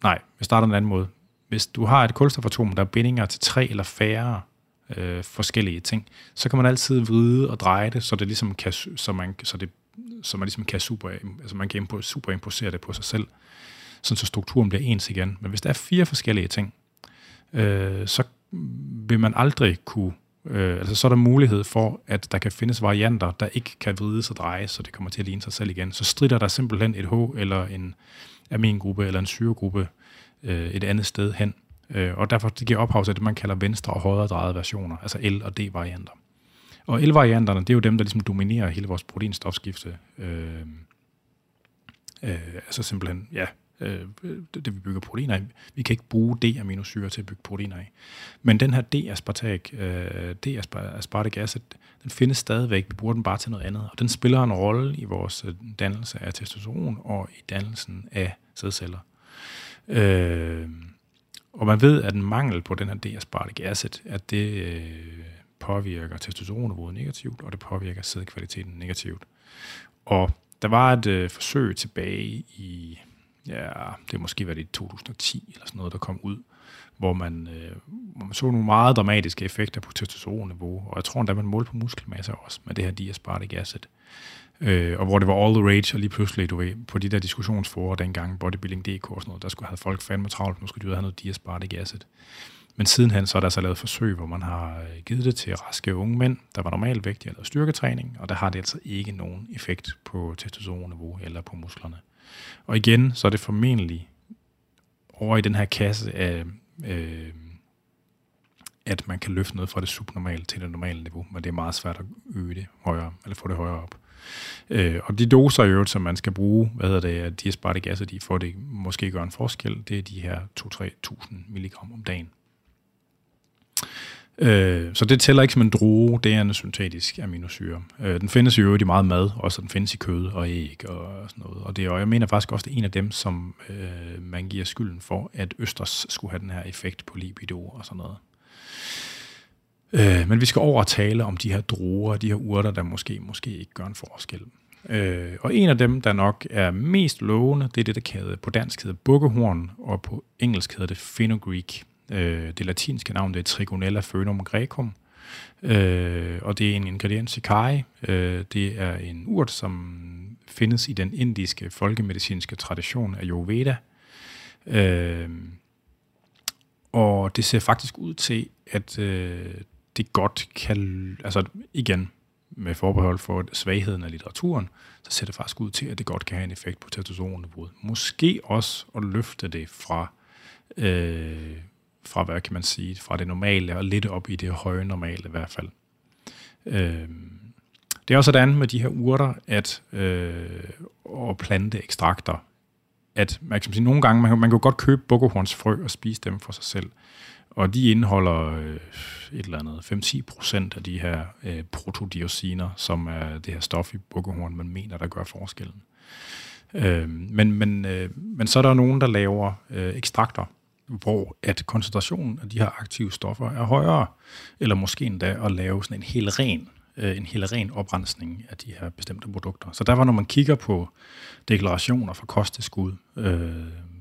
nej, vi starter en anden måde. Hvis du har et kulstofatom, der er bindinger til tre eller færre øh, forskellige ting, så kan man altid vride og dreje det, så det ligesom kan, så man, så det, så man ligesom kan super, altså man kan superimposere det på sig selv sådan så strukturen bliver ens igen. Men hvis der er fire forskellige ting, øh, så vil man aldrig kunne, øh, altså så er der mulighed for, at der kan findes varianter, der ikke kan vrides og drejes, så det kommer til at ligne sig selv igen. Så strider der simpelthen et H eller en amingruppe eller en syregruppe øh, et andet sted hen. Øh, og derfor det giver ophav til det, man kalder venstre og højre drejede versioner, altså L- og D-varianter. Og L-varianterne, det er jo dem, der ligesom dominerer hele vores proteinstofskifte. Øh, øh, altså simpelthen, ja, øh, det, det vi bygger proteiner af. Vi kan ikke bruge D-aminosyre til at bygge proteiner af. Men den her D-aspartak, øh, D-aspartic acid, den findes stadigvæk. Vi bruger den bare til noget andet. Og den spiller en rolle i vores øh, dannelse af testosteron og i dannelsen af sædceller. Øh, og man ved, at en mangel på den her D-aspartic acid, at det øh, påvirker testosteronniveauet negativt, og det påvirker sædkvaliteten negativt. Og der var et øh, forsøg tilbage i ja, det er måske været i 2010 eller sådan noget, der kom ud, hvor man, øh, hvor man så nogle meget dramatiske effekter på testosteronniveau, og jeg tror endda, man målte på muskelmasse også med det her diaspartic acid. Øh, og hvor det var all the rage, og lige pludselig, du ved, på de der diskussionsforer dengang, bodybuilding.dk og sådan noget, der skulle have folk fandme travlt, nu skulle de have noget diaspartic acid. Men sidenhen så er der så lavet forsøg, hvor man har øh, givet det til raske unge mænd, der var normalvægtige eller styrketræning, og der har det altså ikke nogen effekt på testosteronniveau eller på musklerne. Og igen, så er det formentlig over i den her kasse af, øh, at man kan løfte noget fra det subnormale til det normale niveau, men det er meget svært at øge det højere, eller få det højere op. Øh, og de doser i øvrigt, som man skal bruge, hvad hedder det, diaspartic acid, de får det måske gør en forskel, det er de her 2-3.000 mg om dagen. Øh, så det tæller ikke som en droge, det er en syntetisk aminosyre. Øh, den findes jo i meget mad, også den findes i kød og æg og sådan noget. Og, det, og jeg mener faktisk også, det er en af dem, som øh, man giver skylden for, at Østers skulle have den her effekt på libido og sådan noget. Øh, men vi skal over og tale om de her droger, de her urter, der måske, måske ikke gør en forskel. Øh, og en af dem, der nok er mest lovende, det er det, der kalder, på dansk hedder bukkehorn, og på engelsk hedder det fenugreek. Øh, det latinske navn det er Trigonella fönum grecum, øh, og det er en ingrediens i kaj. Øh, det er en urt, som findes i den indiske folkemedicinske tradition af Ayurveda. Øh, og det ser faktisk ud til, at øh, det godt kan... Altså igen, med forbehold for svagheden af litteraturen, så ser det faktisk ud til, at det godt kan have en effekt på testosteronniveauet. Måske også at løfte det fra, øh, fra hvad kan man sige, fra det normale og lidt op i det høje normale i hvert fald. Øh, det er også sådan med de her urter, at øh, og planteekstrakter, at man kan sige, nogle gange, man man kan godt købe bukkehornsfrø og spise dem for sig selv. Og de indeholder øh, et eller andet 5-10 procent af de her øh, protodiosiner, som er det her stof i bukkehorn, man mener, der gør forskellen. Øh, men, men, øh, men så er der nogen, der laver øh, ekstrakter, hvor at koncentrationen af de her aktive stoffer er højere, eller måske endda at lave sådan en helt ren øh, en helt ren oprensning af de her bestemte produkter. Så der var, når man kigger på deklarationer for kosttilskud, øh,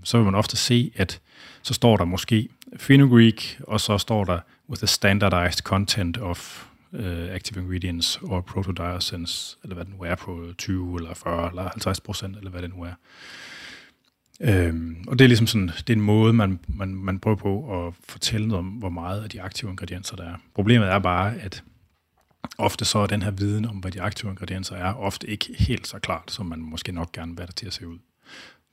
så vil man ofte se, at så står der måske fenugreek, og så står der with a standardized content of øh, active ingredients or protodiosins, eller hvad det nu er på 20 eller 40 eller 50 procent, eller hvad det nu er. Øhm, og det er ligesom sådan, det er en måde, man, man, man prøver på at fortælle noget om, hvor meget af de aktive ingredienser der er. Problemet er bare, at ofte så er den her viden om, hvad de aktive ingredienser er, ofte ikke helt så klart, som man måske nok gerne vil have det til at se ud.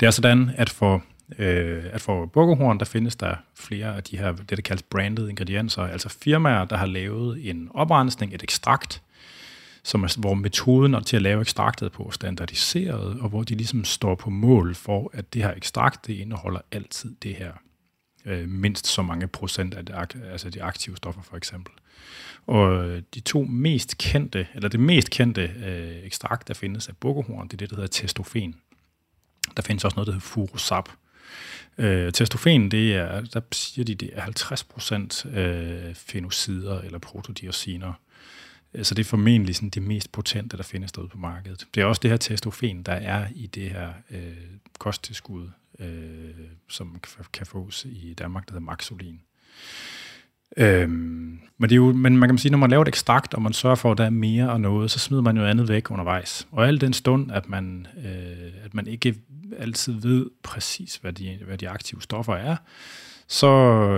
Det er sådan, at for øh, at for bukkehorn, der findes der flere af de her, det der kaldes branded ingredienser, altså firmaer, der har lavet en oprensning, et ekstrakt, som er, hvor metoden til at lave ekstraktet på er standardiseret, og hvor de ligesom står på mål for, at det her ekstrakt, det indeholder altid det her øh, mindst så mange procent af det, altså de aktive stoffer for eksempel. Og de to mest kendte, eller det mest kendte øh, ekstrakt, der findes af bukkehorn, det er det, der hedder testofen. Der findes også noget, der hedder furosap, Øh, testofen, det er, der siger de, det er 50% øh, fenocider eller protodiosiner. Så det er formentlig sådan det mest potente, der findes derude på markedet. Det er også det her testofen, der er i det her øh, kosttilskud, øh, som kan fås i Danmark, der hedder Maxolin. Øhm, men, det er jo, men man kan sige, når man laver et ekstrakt, og man sørger for, at der er mere og noget, så smider man jo andet væk undervejs. Og al den stund, at man, øh, at man ikke altid ved præcis, hvad de, hvad de aktive stoffer er, så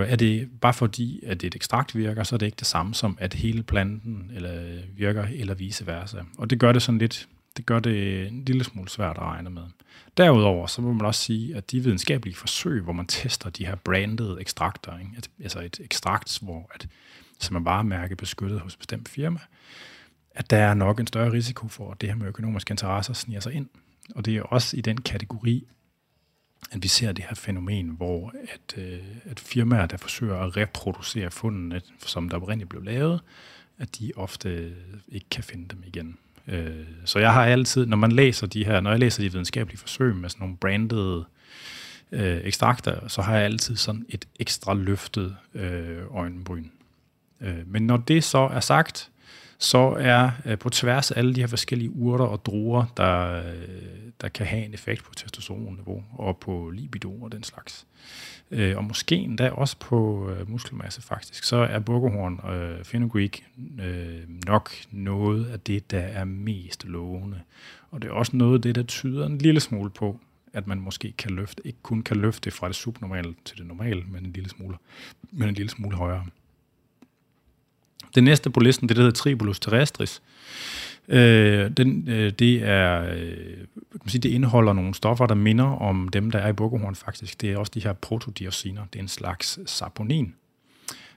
er det bare fordi, at et ekstrakt virker, så er det ikke det samme som, at hele planten eller virker, eller vice versa. Og det gør det sådan lidt, det gør det en lille smule svært at regne med. Derudover, så må man også sige, at de videnskabelige forsøg, hvor man tester de her brandede ekstrakter, ikke? altså et ekstrakt, hvor at, som er varemærke beskyttet hos bestemt firma, at der er nok en større risiko for, at det her med økonomiske interesser sniger sig ind. Og det er også i den kategori, at vi ser det her fænomen, hvor at, øh, at firmaer, der forsøger at reproducere fundene, som der oprindeligt blev lavet, at de ofte ikke kan finde dem igen. Øh, så jeg har altid, når man læser de her, når jeg læser de videnskabelige forsøg med sådan nogle brandede øh, ekstrakter, så har jeg altid sådan et ekstra løftet øh, øjenbryn. Øh, men når det så er sagt, så er øh, på tværs af alle de her forskellige urter og druer, der, øh, der kan have en effekt på testosteronniveau og på libido og den slags. Øh, og måske endda også på øh, muskelmasse faktisk, så er bukkehorn og øh, fenugreek øh, nok noget af det, der er mest lovende. Og det er også noget af det, der tyder en lille smule på, at man måske kan løfte, ikke kun kan løfte fra det subnormale til det normale, men en lille smule, men en lille smule højere. Det næste på listen, det der hedder Tribulus terrestris. Øh, den, øh, det er, øh, kan man sige, det indeholder nogle stoffer, der minder om dem, der er i bukkehorn faktisk. Det er også de her protodiosiner. Det er en slags saponin.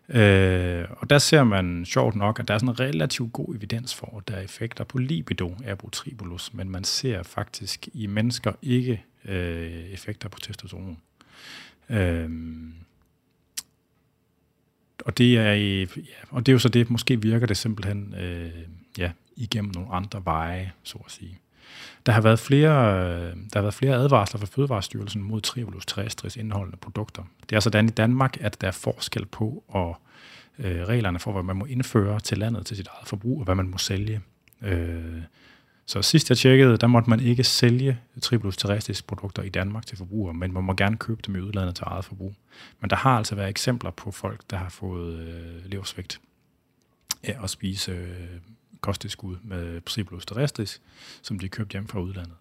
Øh, og der ser man sjovt nok, at der er sådan en relativt god evidens for, at der er effekter på libido af tribulus, men man ser faktisk i mennesker ikke øh, effekter på testosteron. Øh, og det er ja, og det er jo så det, måske virker det simpelthen øh, ja, igennem nogle andre veje, så at sige. Der har været flere, øh, der har været flere advarsler fra Fødevarestyrelsen mod tribulus terrestris indholdende produkter. Det er sådan i Danmark, at der er forskel på og øh, reglerne for, hvad man må indføre til landet til sit eget forbrug, og hvad man må sælge. Øh, så sidst jeg tjekkede, der måtte man ikke sælge Tribulus terrestriske produkter i Danmark til forbrugere, men man må gerne købe dem i udlandet til eget forbrug. Men der har altså været eksempler på folk, der har fået øh, leversvigt af at spise øh, kosttilskud med Tribulus terrestris, som de købt hjem fra udlandet.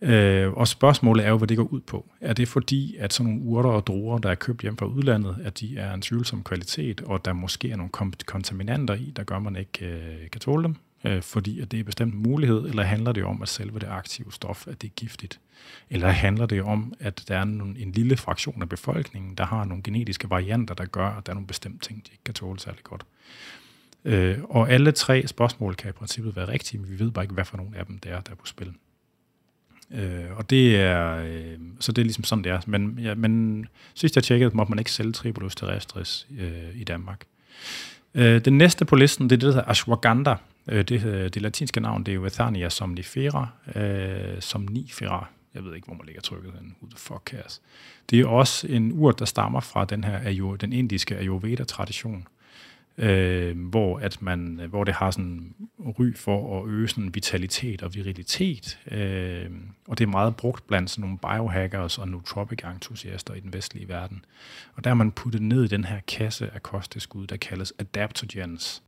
Øh, og spørgsmålet er jo, hvad det går ud på. Er det fordi, at sådan nogle urter og druer, der er købt hjem fra udlandet, at de er en tvivlsom kvalitet, og der måske er nogle kontaminanter i, der gør, at man ikke øh, kan tåle dem? Øh, fordi at det er bestemt mulighed, eller handler det om, at selve det aktive stof, at det er giftigt? Eller handler det om, at der er en, en lille fraktion af befolkningen, der har nogle genetiske varianter, der gør, at der er nogle bestemte ting, de ikke kan tåle særlig godt? Øh, og alle tre spørgsmål kan i princippet være rigtige, men vi ved bare ikke, hvad for nogle af dem det er, der er på spil. Øh, og det er, øh, så det er ligesom sådan, det er. Men, ja, men sidst jeg tjekkede, måtte man ikke sælge Tribulus terrestris øh, i Danmark. Øh, den næste på listen, det er det, der hedder ashwagandha. Øh, det, det latinske navn, det er jo Ethania somnifera, øh, somnifera. Jeg ved ikke, hvor man ligger trykket den. Who the fuck cares? Det er også en urt, der stammer fra den her den indiske Ayurveda-tradition øh, hvor, at man, hvor det har sådan ry for at øge sådan vitalitet og virilitet. Øh, og det er meget brugt blandt sådan nogle biohackers og nootropic-entusiaster i den vestlige verden. Og der har man puttet ned i den her kasse af kosteskud, der kaldes adaptogens.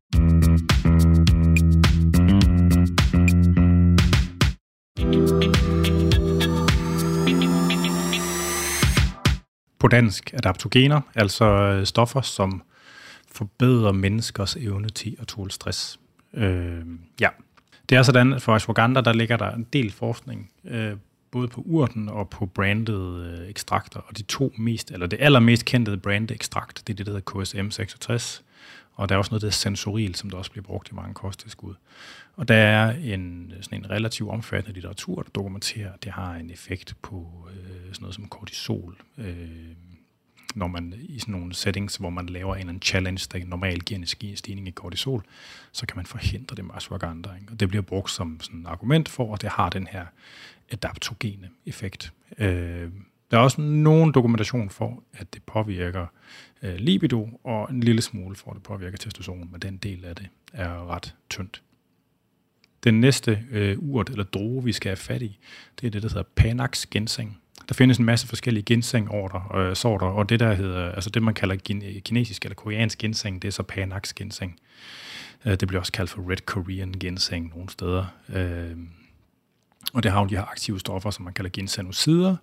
På dansk adaptogener, altså øh, stoffer, som forbedrer menneskers evne til at tåle stress. Øh, ja. Det er sådan, at for ashwagandha, der ligger der en del forskning, øh, både på urten og på branded øh, ekstrakter, og de to mest, eller det allermest kendte branded ekstrakt, det er det, der hedder KSM 66, og der er også noget, der er sensoril, som der også bliver brugt i mange kosttilskud. Og der er en, sådan en relativt omfattende litteratur, der dokumenterer, at det har en effekt på øh, sådan noget som kortisol, øh, når man i sådan nogle settings, hvor man laver en, en challenge, der normalt giver en stigning i kortisol, så kan man forhindre det med ashwagandha. Ikke? Og det bliver brugt som sådan et argument for, at det har den her adaptogene effekt. Øh, der er også nogen dokumentation for, at det påvirker øh, libido, og en lille smule for, at det påvirker testosteron, men den del af det er ret tyndt. Den næste øh, urt eller droge, vi skal have fat i, det er det, der hedder Panax ginseng. Der findes en masse forskellige ginseng-sorter, øh, sorter, og det der hedder, altså det man kalder kinesisk eller koreansk ginseng, det er så Panax ginseng. Øh, det bliver også kaldt for Red Korean ginseng nogle steder. Øh, og det har jo de her aktive stoffer, som man kalder ginsenosider,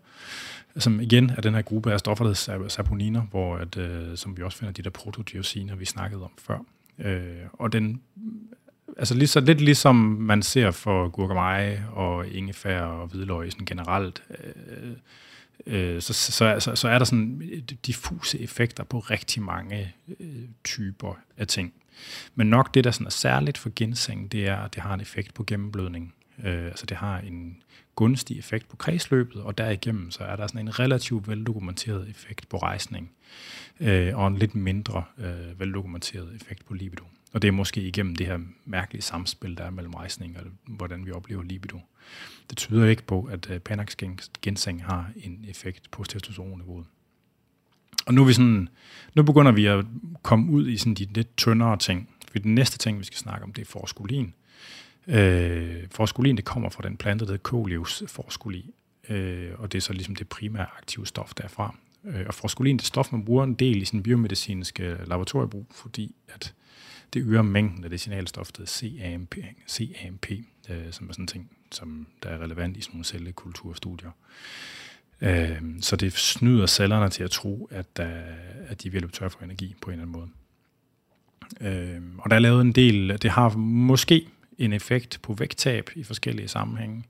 som igen er den her gruppe af stoffer, der hedder saponiner, hvor at, øh, som vi også finder de der protodiosiner, vi snakkede om før. Øh, og den altså lige så, lidt ligesom man ser for gurkemeje og ingefær og hvidløg sådan generelt, øh, øh, så, så, så, så er der sådan diffuse effekter på rigtig mange øh, typer af ting. Men nok det, der sådan er særligt for ginseng, det er, at det har en effekt på gennemblødning. Øh, altså det har en gunstig effekt på kredsløbet, og derigennem så er der sådan en relativt veldokumenteret effekt på rejsning, øh, og en lidt mindre øh, veldokumenteret effekt på libido. Og det er måske igennem det her mærkelige samspil, der er mellem rejsning og hvordan vi oplever libido. Det tyder ikke på, at øh, Panax ginseng har en effekt på testosteronniveauet. Og nu, er vi sådan, nu begynder vi at komme ud i sådan de lidt tyndere ting. For den næste ting, vi skal snakke om, det er forskolin. Øh, forskolin, det kommer fra den plante, der hedder Coleus forskoli. Øh, og det er så ligesom det primære aktive stof derfra. Øh, og forskolin, det stof, man bruger en del i sin biomedicinske laboratoriebrug, fordi at det øger mængden af det signalstof, der CAMP, CAMP øh, som er sådan en ting, som der er relevant i sådan nogle cellekulturstudier. Øh, så det snyder cellerne til at tro, at, der, at de vil løbe tør for energi på en eller anden måde. Øh, og der er lavet en del, det har måske en effekt på vægttab i forskellige sammenhænge.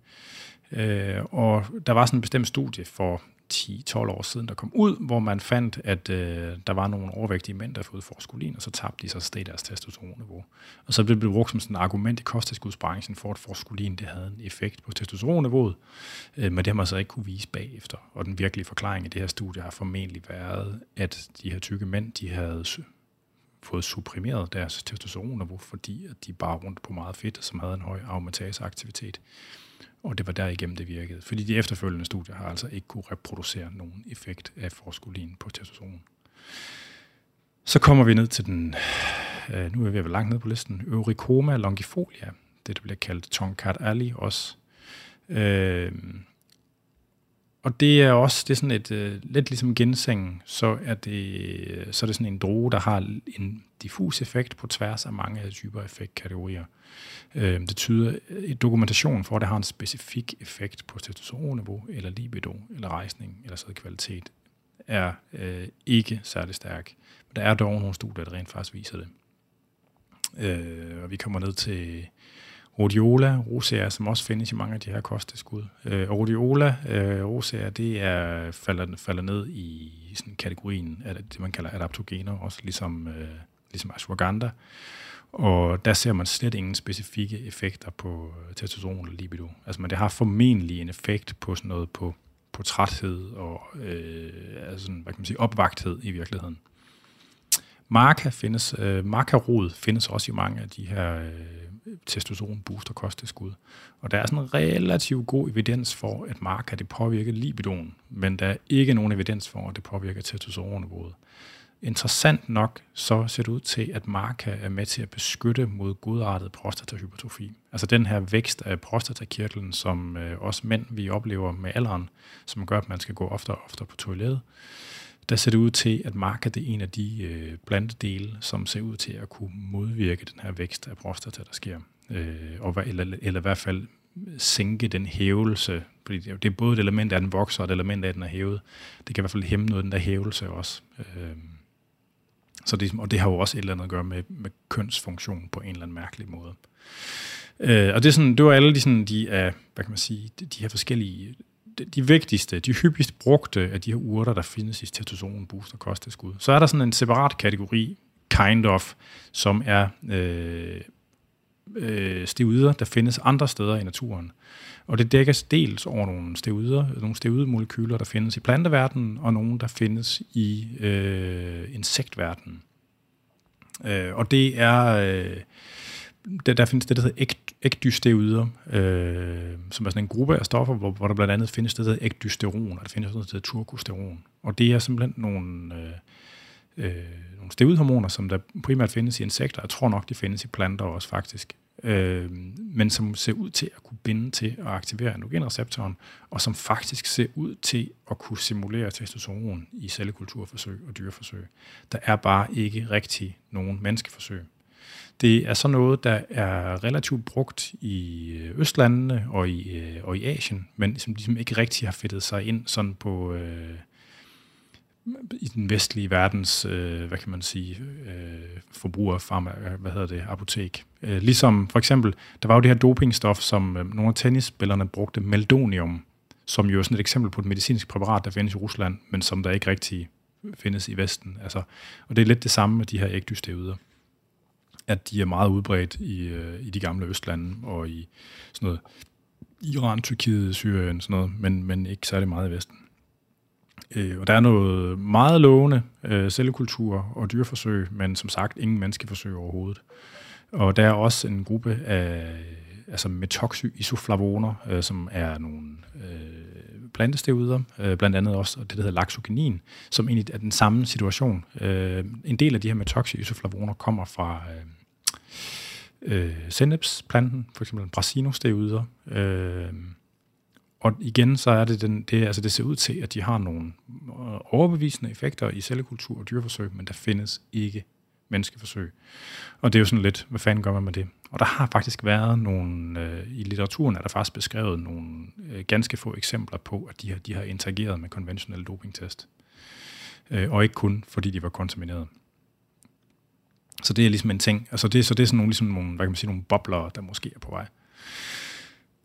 Øh, og der var sådan en bestemt studie for 10-12 år siden, der kom ud, hvor man fandt, at øh, der var nogle overvægtige mænd, der fået forskolin, og så tabte de så stadig deres testosteronniveau. Og så blev det brugt som sådan et argument i kosttilskudsbranchen for, at forskolin det havde en effekt på testosteronniveauet, øh, men det har man så ikke kunne vise bagefter. Og den virkelige forklaring i det her studie har formentlig været, at de her tykke mænd, de havde fået supprimeret deres testosteronniveau, fordi at de bare rundt på meget fedt, som havde en høj aromataseaktivitet. Og det var der igennem det virkede. Fordi de efterfølgende studier har altså ikke kunne reproducere nogen effekt af forskolin på testosteron. Så kommer vi ned til den, øh, nu er vi langt ned på listen, Euricoma longifolia, det der bliver kaldt Tonkat Ali også. Øh, og det er også det er sådan et, øh, lidt ligesom ginseng, så er, det, øh, så er det sådan en droge, der har en diffus effekt på tværs af mange typer effektkategorier. Øh, det tyder øh, i dokumentation for, at det har en specifik effekt på testosteronniveau, eller libido, eller rejsning, eller sædkvalitet, er øh, ikke særlig stærk. Men der er dog nogle studier, der rent faktisk viser det. Øh, og vi kommer ned til rhodiola rosea, som også findes i mange af de her kosttilskud. Øh, rhodiola øh, rosea, det er, falder, falder ned i sådan kategorien af det, man kalder adaptogener, også ligesom, øh, ligesom ashwagandha. Og der ser man slet ingen specifikke effekter på testosteron eller libido. Altså, men det har formentlig en effekt på sådan noget på, på træthed og øh, altså, hvad kan man sige, opvagthed i virkeligheden. Marka findes, øh, markarod findes også i mange af de her øh, testosteron booster kosttilskud. Og der er sådan en relativt god evidens for, at Marka det påvirker libidoen, men der er ikke nogen evidens for, at det påvirker testosteronniveauet. Interessant nok, så ser det ud til, at Marka er med til at beskytte mod godartet prostatahypertrofi. Altså den her vækst af prostatakirtlen, som øh, også mænd vi oplever med alderen, som gør, at man skal gå oftere og oftere på toilettet. Der ser det ud til, at Marka er en af de øh, plantedele, som ser ud til at kunne modvirke den her vækst af prostata, der sker. Øh, og, eller, eller i hvert fald sænke den hævelse, fordi det er både et element af, at den vokser, og et element af, at den er hævet. Det kan i hvert fald hæmme noget af den der hævelse også. Øh, så det, og det har jo også et eller andet at gøre med, med kønsfunktion på en eller anden mærkelig måde. Øh, og det, er sådan, det var alle de, sådan, de, uh, hvad kan man sige, de, de her forskellige, de, vigtigste, de hyppigst brugte af de her urter, der findes i testosteron, booster, kosttilskud. Så er der sådan en separat kategori, kind of, som er øh, øh, steroider, der findes andre steder i naturen. Og det dækkes dels over nogle steroider, nogle steroidmolekyler, der findes i planteverdenen, og nogle, der findes i øh, insektverdenen. Øh, og det er... Øh, der, der findes det, der hedder ægdysteroider, øh, som er sådan en gruppe af stoffer, hvor, hvor der blandt andet findes det, der hedder ægdysteron, og der findes noget, der hedder turkosteron. Og det er simpelthen nogle, øh, øh, nogle steroidhormoner, som der primært findes i insekter. Jeg tror nok, de findes i planter også faktisk øh, men som ser ud til at kunne binde til at aktivere androgenreceptoren, og som faktisk ser ud til at kunne simulere testosteron i cellekulturforsøg og dyreforsøg. Der er bare ikke rigtig nogen menneskeforsøg. Det er sådan noget, der er relativt brugt i øh, Østlandene og i, øh, og i Asien, men som ligesom ikke rigtig har fedtet sig ind sådan på, øh, i den vestlige verdens, øh, hvad kan man sige, øh, forbruger, farma, øh, hvad hedder det, apotek. Øh, ligesom for eksempel, der var jo det her dopingstof, som øh, nogle af tennisspillerne brugte, meldonium, som jo er sådan et eksempel på et medicinsk præparat, der findes i Rusland, men som der ikke rigtig findes i Vesten. Altså, og det er lidt det samme med de her ægdysteuder at de er meget udbredt i, øh, i de gamle Østlande og i sådan noget Iran, Tyrkiet, Syrien, sådan noget, men, men ikke særlig meget i Vesten. Øh, og der er noget meget lovende øh, cellekultur og dyreforsøg, men som sagt ingen menneskeforsøg overhovedet. Og der er også en gruppe af altså metoxyisoflavoner, øh, som er nogle øh, plantesteroider, øh, blandt andet også det, der hedder laxogenin, som egentlig er den samme situation. Øh, en del af de her metoxyisoflavoner kommer fra øh, øh, sennepsplanten, for eksempel brasinosteroider, øh, og igen, så er det, den, det, altså det ser ud til, at de har nogle øh, overbevisende effekter i cellekultur og dyreforsøg, men der findes ikke menneskeforsøg. Og det er jo sådan lidt, hvad fanden gør man med det? Og der har faktisk været nogle, øh, i litteraturen er der faktisk beskrevet nogle øh, ganske få eksempler på, at de har, de har interageret med konventionelle dopingtest. Øh, og ikke kun, fordi de var kontamineret. Så det er ligesom en ting. Altså det, så det er sådan nogle, ligesom nogle, hvad kan man sige, nogle bobler, der måske er på vej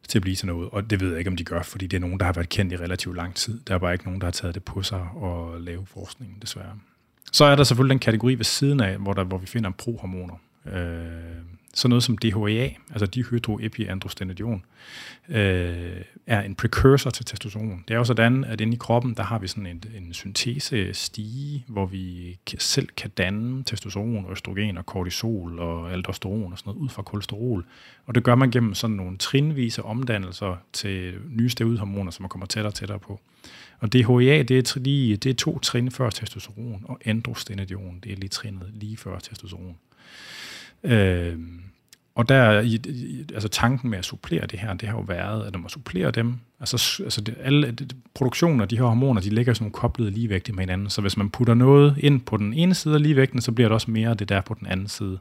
til at blive til noget. Og det ved jeg ikke, om de gør, fordi det er nogen, der har været kendt i relativt lang tid. Der er bare ikke nogen, der har taget det på sig og lave forskningen, desværre. Så er der selvfølgelig den kategori ved siden af, hvor, der, hvor vi finder prohormoner. Øh, sådan noget som DHEA, altså dihydroepiandrostenedion, øh, er en precursor til testosteron. Det er jo sådan, at inde i kroppen, der har vi sådan en, en syntese stige, hvor vi selv kan danne testosteron, østrogen og kortisol og aldosteron og sådan noget ud fra kolesterol. Og det gør man gennem sådan nogle trinvise omdannelser til nye steroidhormoner, som man kommer tættere og tættere på. Og DHEA, det er, lige, det er to trin før testosteron, og androstenedion, det er lige trinet lige før testosteron. Øh, og der, altså tanken med at supplere det her, det har jo været, at når man supplerer dem, altså, altså det, alle det, produktioner, af de her hormoner, de ligger sådan koblet ligevægte med hinanden, så hvis man putter noget ind på den ene side af ligevægten, så bliver det også mere det der på den anden side.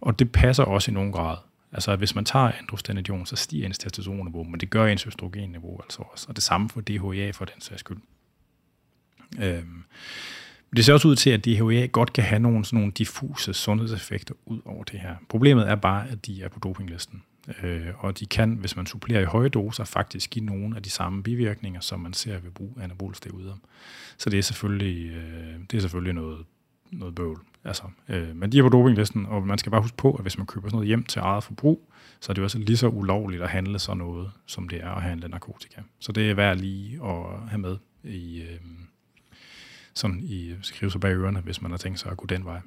Og det passer også i nogen grad. Altså hvis man tager androstenedion, så stiger ens testosteronniveau, men det gør ens østrogenniveau altså også. Og det samme for DHEA for den sags skyld. Øhm, det ser også ud til, at DHEA godt kan have nogle, sådan nogle diffuse sundhedseffekter ud over det her. Problemet er bare, at de er på dopinglisten. Øh, og de kan, hvis man supplerer i høje doser, faktisk give nogle af de samme bivirkninger, som man ser ved brug af anabol steroider. Så det er selvfølgelig, øh, det er selvfølgelig noget, noget bøvl. Altså, øh, men de er på dopinglisten, og man skal bare huske på, at hvis man køber sådan noget hjem til eget forbrug, så er det jo også lige så ulovligt at handle sådan noget, som det er at handle narkotika. Så det er værd lige at have med i, øh, sådan i øh, skrive sig bag ørerne, hvis man har tænkt sig at gå den vej.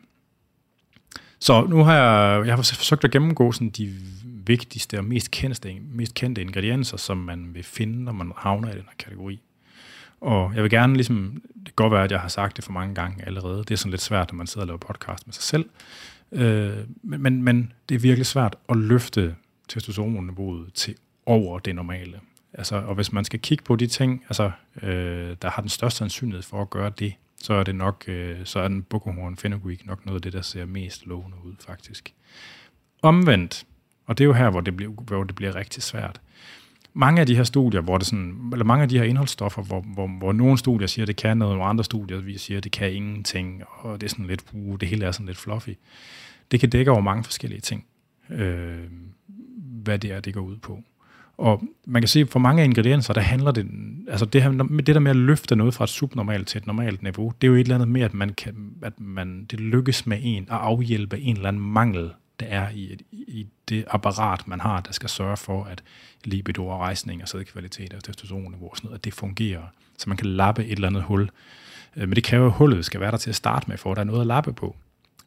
Så nu har jeg, jeg har forsøgt at gennemgå sådan de vigtigste og mest kendte, mest kendte ingredienser, som man vil finde, når man havner i den her kategori. Og jeg vil gerne ligesom, det kan godt være, at jeg har sagt det for mange gange allerede, det er sådan lidt svært, når man sidder og laver podcast med sig selv, øh, men, men, men det er virkelig svært at løfte testosteronniveauet til over det normale. Altså, og hvis man skal kigge på de ting, altså, øh, der har den største sandsynlighed for at gøre det, så er det nok, øh, så er den Buckhorn Fenugreek nok noget af det, der ser mest lovende ud, faktisk. Omvendt, og det er jo her, hvor det bliver, hvor det bliver rigtig svært. Mange af de her studier, hvor det sådan, eller mange af de her indholdsstoffer, hvor, hvor, hvor nogle studier siger, at det kan noget, og andre studier vi siger, at det kan ingenting, og det er sådan lidt, uh, det hele er sådan lidt fluffy. Det kan dække over mange forskellige ting, øh, hvad det er, det går ud på. Og man kan se, for mange af ingredienser, der handler det, altså det, her, det der med at løfte noget fra et subnormalt til et normalt niveau, det er jo et eller andet med, at, man kan, at man, det lykkes med en at afhjælpe en eller anden mangel, der er i, i det apparat, man har, der skal sørge for, at libido og rejsning og sædkvalitet og testosteronniveau og sådan noget, at det fungerer, så man kan lappe et eller andet hul. Øh, men det kræver, at hullet skal være der til at starte med, for at der er noget at lappe på.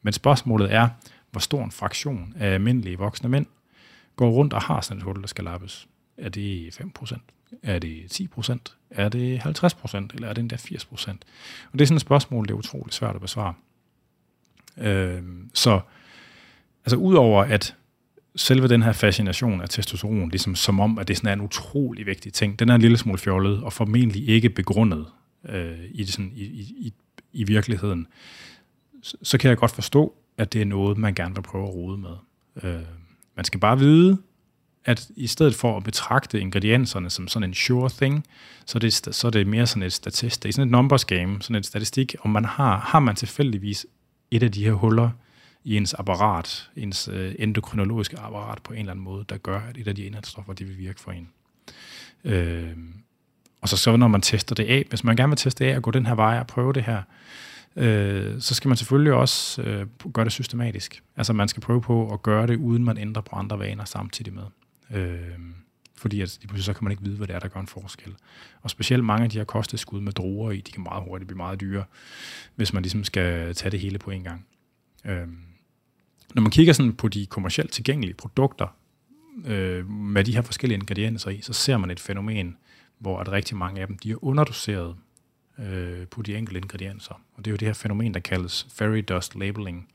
Men spørgsmålet er, hvor stor en fraktion af almindelige voksne mænd går rundt og har sådan et hul, der skal lappes. Er det 5%? Er det 10%? Er det 50%? Eller er det endda 80%? Og det er sådan et spørgsmål, det er utroligt svært at besvare. Øh, så altså udover at selve den her fascination af testosteron, ligesom som om, at det sådan er en utrolig vigtig ting, den er en lille smule fjollet og formentlig ikke begrundet øh, i, det sådan, i, i, i virkeligheden, så, så kan jeg godt forstå, at det er noget, man gerne vil prøve at rode med. Øh, man skal bare vide, at i stedet for at betragte ingredienserne som sådan en sure thing, så er det, så er det mere sådan et statistik, det er sådan et numbers game, sådan et statistik, om man har, har man tilfældigvis et af de her huller i ens apparat, ens øh, endokrinologiske apparat på en eller anden måde, der gør, at et af de indholdsstoffer, det vil virke for en. Øh, og så, så når man tester det af, hvis man gerne vil teste det af og gå den her vej og prøve det her, øh, så skal man selvfølgelig også øh, gøre det systematisk. Altså man skal prøve på at gøre det, uden man ændrer på andre vaner samtidig med. Øh, fordi at, så kan man ikke vide, hvad det er, der gør en forskel. Og specielt mange af de her kosteskud med druer i, de kan meget hurtigt blive meget dyre, hvis man ligesom skal tage det hele på en gang. Øh, når man kigger sådan på de kommercielt tilgængelige produkter, øh, med de her forskellige ingredienser i, så ser man et fænomen, hvor at rigtig mange af dem de er underdoseret øh, på de enkelte ingredienser. Og det er jo det her fænomen, der kaldes fairy dust labeling.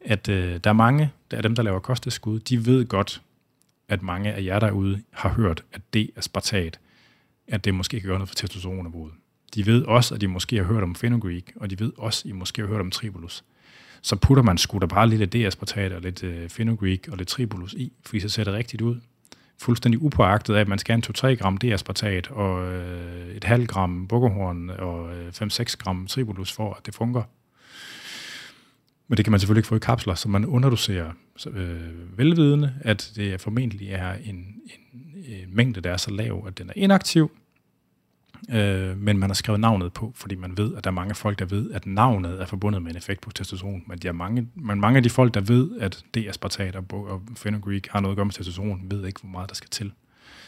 At øh, der er mange af dem, der laver kosteskud, de ved godt, at mange af jer derude har hørt, at det er spartat, at det måske kan gøre noget for testosteronniveauet. De ved også, at de måske har hørt om fenugreek, og de ved også, at I måske har hørt om tribulus så putter man sgu da bare lidt D-aspartat og lidt øh, fenugreek og lidt tribulus i, fordi så ser det rigtigt ud. Fuldstændig upåagtet af, at man skal have 2-3 gram D-aspartat og øh, et halvt gram bukkerhorn og øh, 5-6 gram tribulus for, at det fungerer. Men det kan man selvfølgelig ikke få i kapsler, så man underdoserer øh, velvidende, at det formentlig er en, en, en mængde, der er så lav, at den er inaktiv, øh, men man har skrevet navnet på, fordi man ved, at der er mange folk, der ved, at navnet er forbundet med en effekt på testosteron. Men, de er mange, men mange af de folk, der ved, at det er spartat og, og fenugreek har noget at gøre med testosteron, ved ikke, hvor meget der skal til.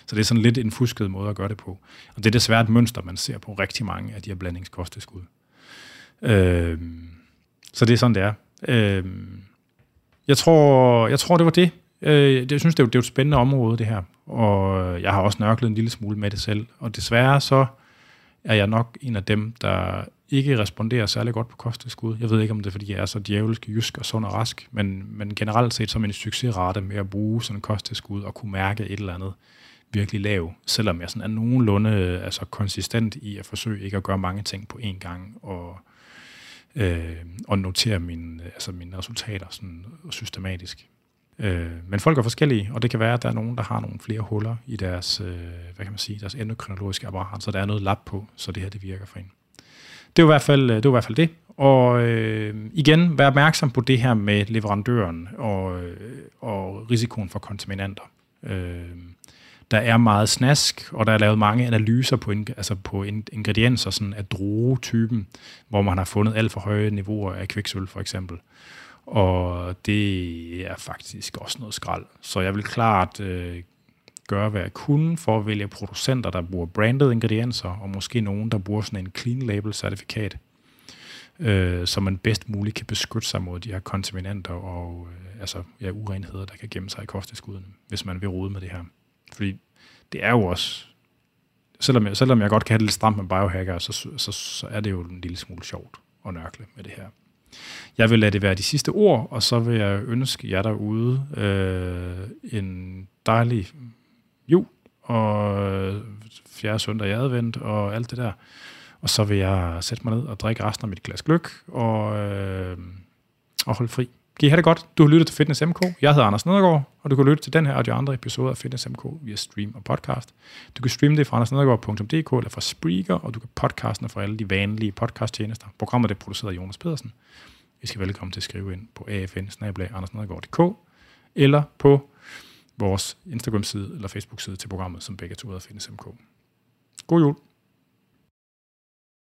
Så det er sådan lidt en fusket måde at gøre det på. Og det er desværre et mønster, man ser på rigtig mange af de her blandingskosteskud. Øh, så det er sådan, det er. Øh, jeg, tror, jeg tror, det var det. Øh, jeg synes, det er, det er et spændende område, det her. Og jeg har også nørklet en lille smule med det selv. Og desværre så er jeg nok en af dem, der ikke responderer særlig godt på kosttilskud. Jeg ved ikke, om det er, fordi jeg er så djævelsk, jysk og sund og rask, men, men generelt set som en succesrate med at bruge sådan en kosttilskud og kunne mærke et eller andet virkelig lav, selvom jeg sådan er nogenlunde altså konsistent i at forsøge ikke at gøre mange ting på én gang, og, øh, og notere mine, altså mine resultater sådan systematisk. Øh, men folk er forskellige, og det kan være, at der er nogen, der har nogle flere huller i deres, øh, hvad kan man sige, deres endokrinologiske apparat, så der er noget lap på, så det her det virker for en. Det var i hvert fald øh, det. Var i hvert fald det. Og øh, igen, vær opmærksom på det her med leverandøren og, øh, og risikoen for kontaminanter. Øh, der er meget snask, og der er lavet mange analyser på, altså på ingredienser sådan af drogetypen, hvor man har fundet alt for høje niveauer af kviksøl for eksempel. Og det er faktisk også noget skrald. Så jeg vil klart øh, gøre, hvad jeg kunne for at vælge producenter, der bruger branded ingredienser, og måske nogen, der bruger sådan en clean label certifikat, øh, så man bedst muligt kan beskytte sig mod de her kontaminanter og øh, altså, ja, urenheder, der kan gemme sig i kosttilskuddene, hvis man vil rode med det her. Fordi det er jo også, selvom jeg, selvom jeg godt kan have det lidt stramt med biohacker, så, så, så er det jo en lille smule sjovt at nørkle med det her. Jeg vil lade det være de sidste ord, og så vil jeg ønske jer derude øh, en dejlig jul og fjerde søndag i advent og alt det der. Og så vil jeg sætte mig ned og drikke resten af mit glas gløk og, øh, og holde fri. Kan I have det godt? Du har lyttet til Fitness MK. Jeg hedder Anders Nedergaard, og du kan lytte til den her og de andre episoder af Fitness MK via stream og podcast. Du kan streame det fra andersnedergaard.dk eller fra Spreaker, og du kan podcasten fra alle de vanlige podcasttjenester. Programmet er produceret af Jonas Pedersen. I skal velkommen til at skrive ind på afn eller på vores Instagram-side eller Facebook-side til programmet, som begge to hedder Fitness MK. God jul!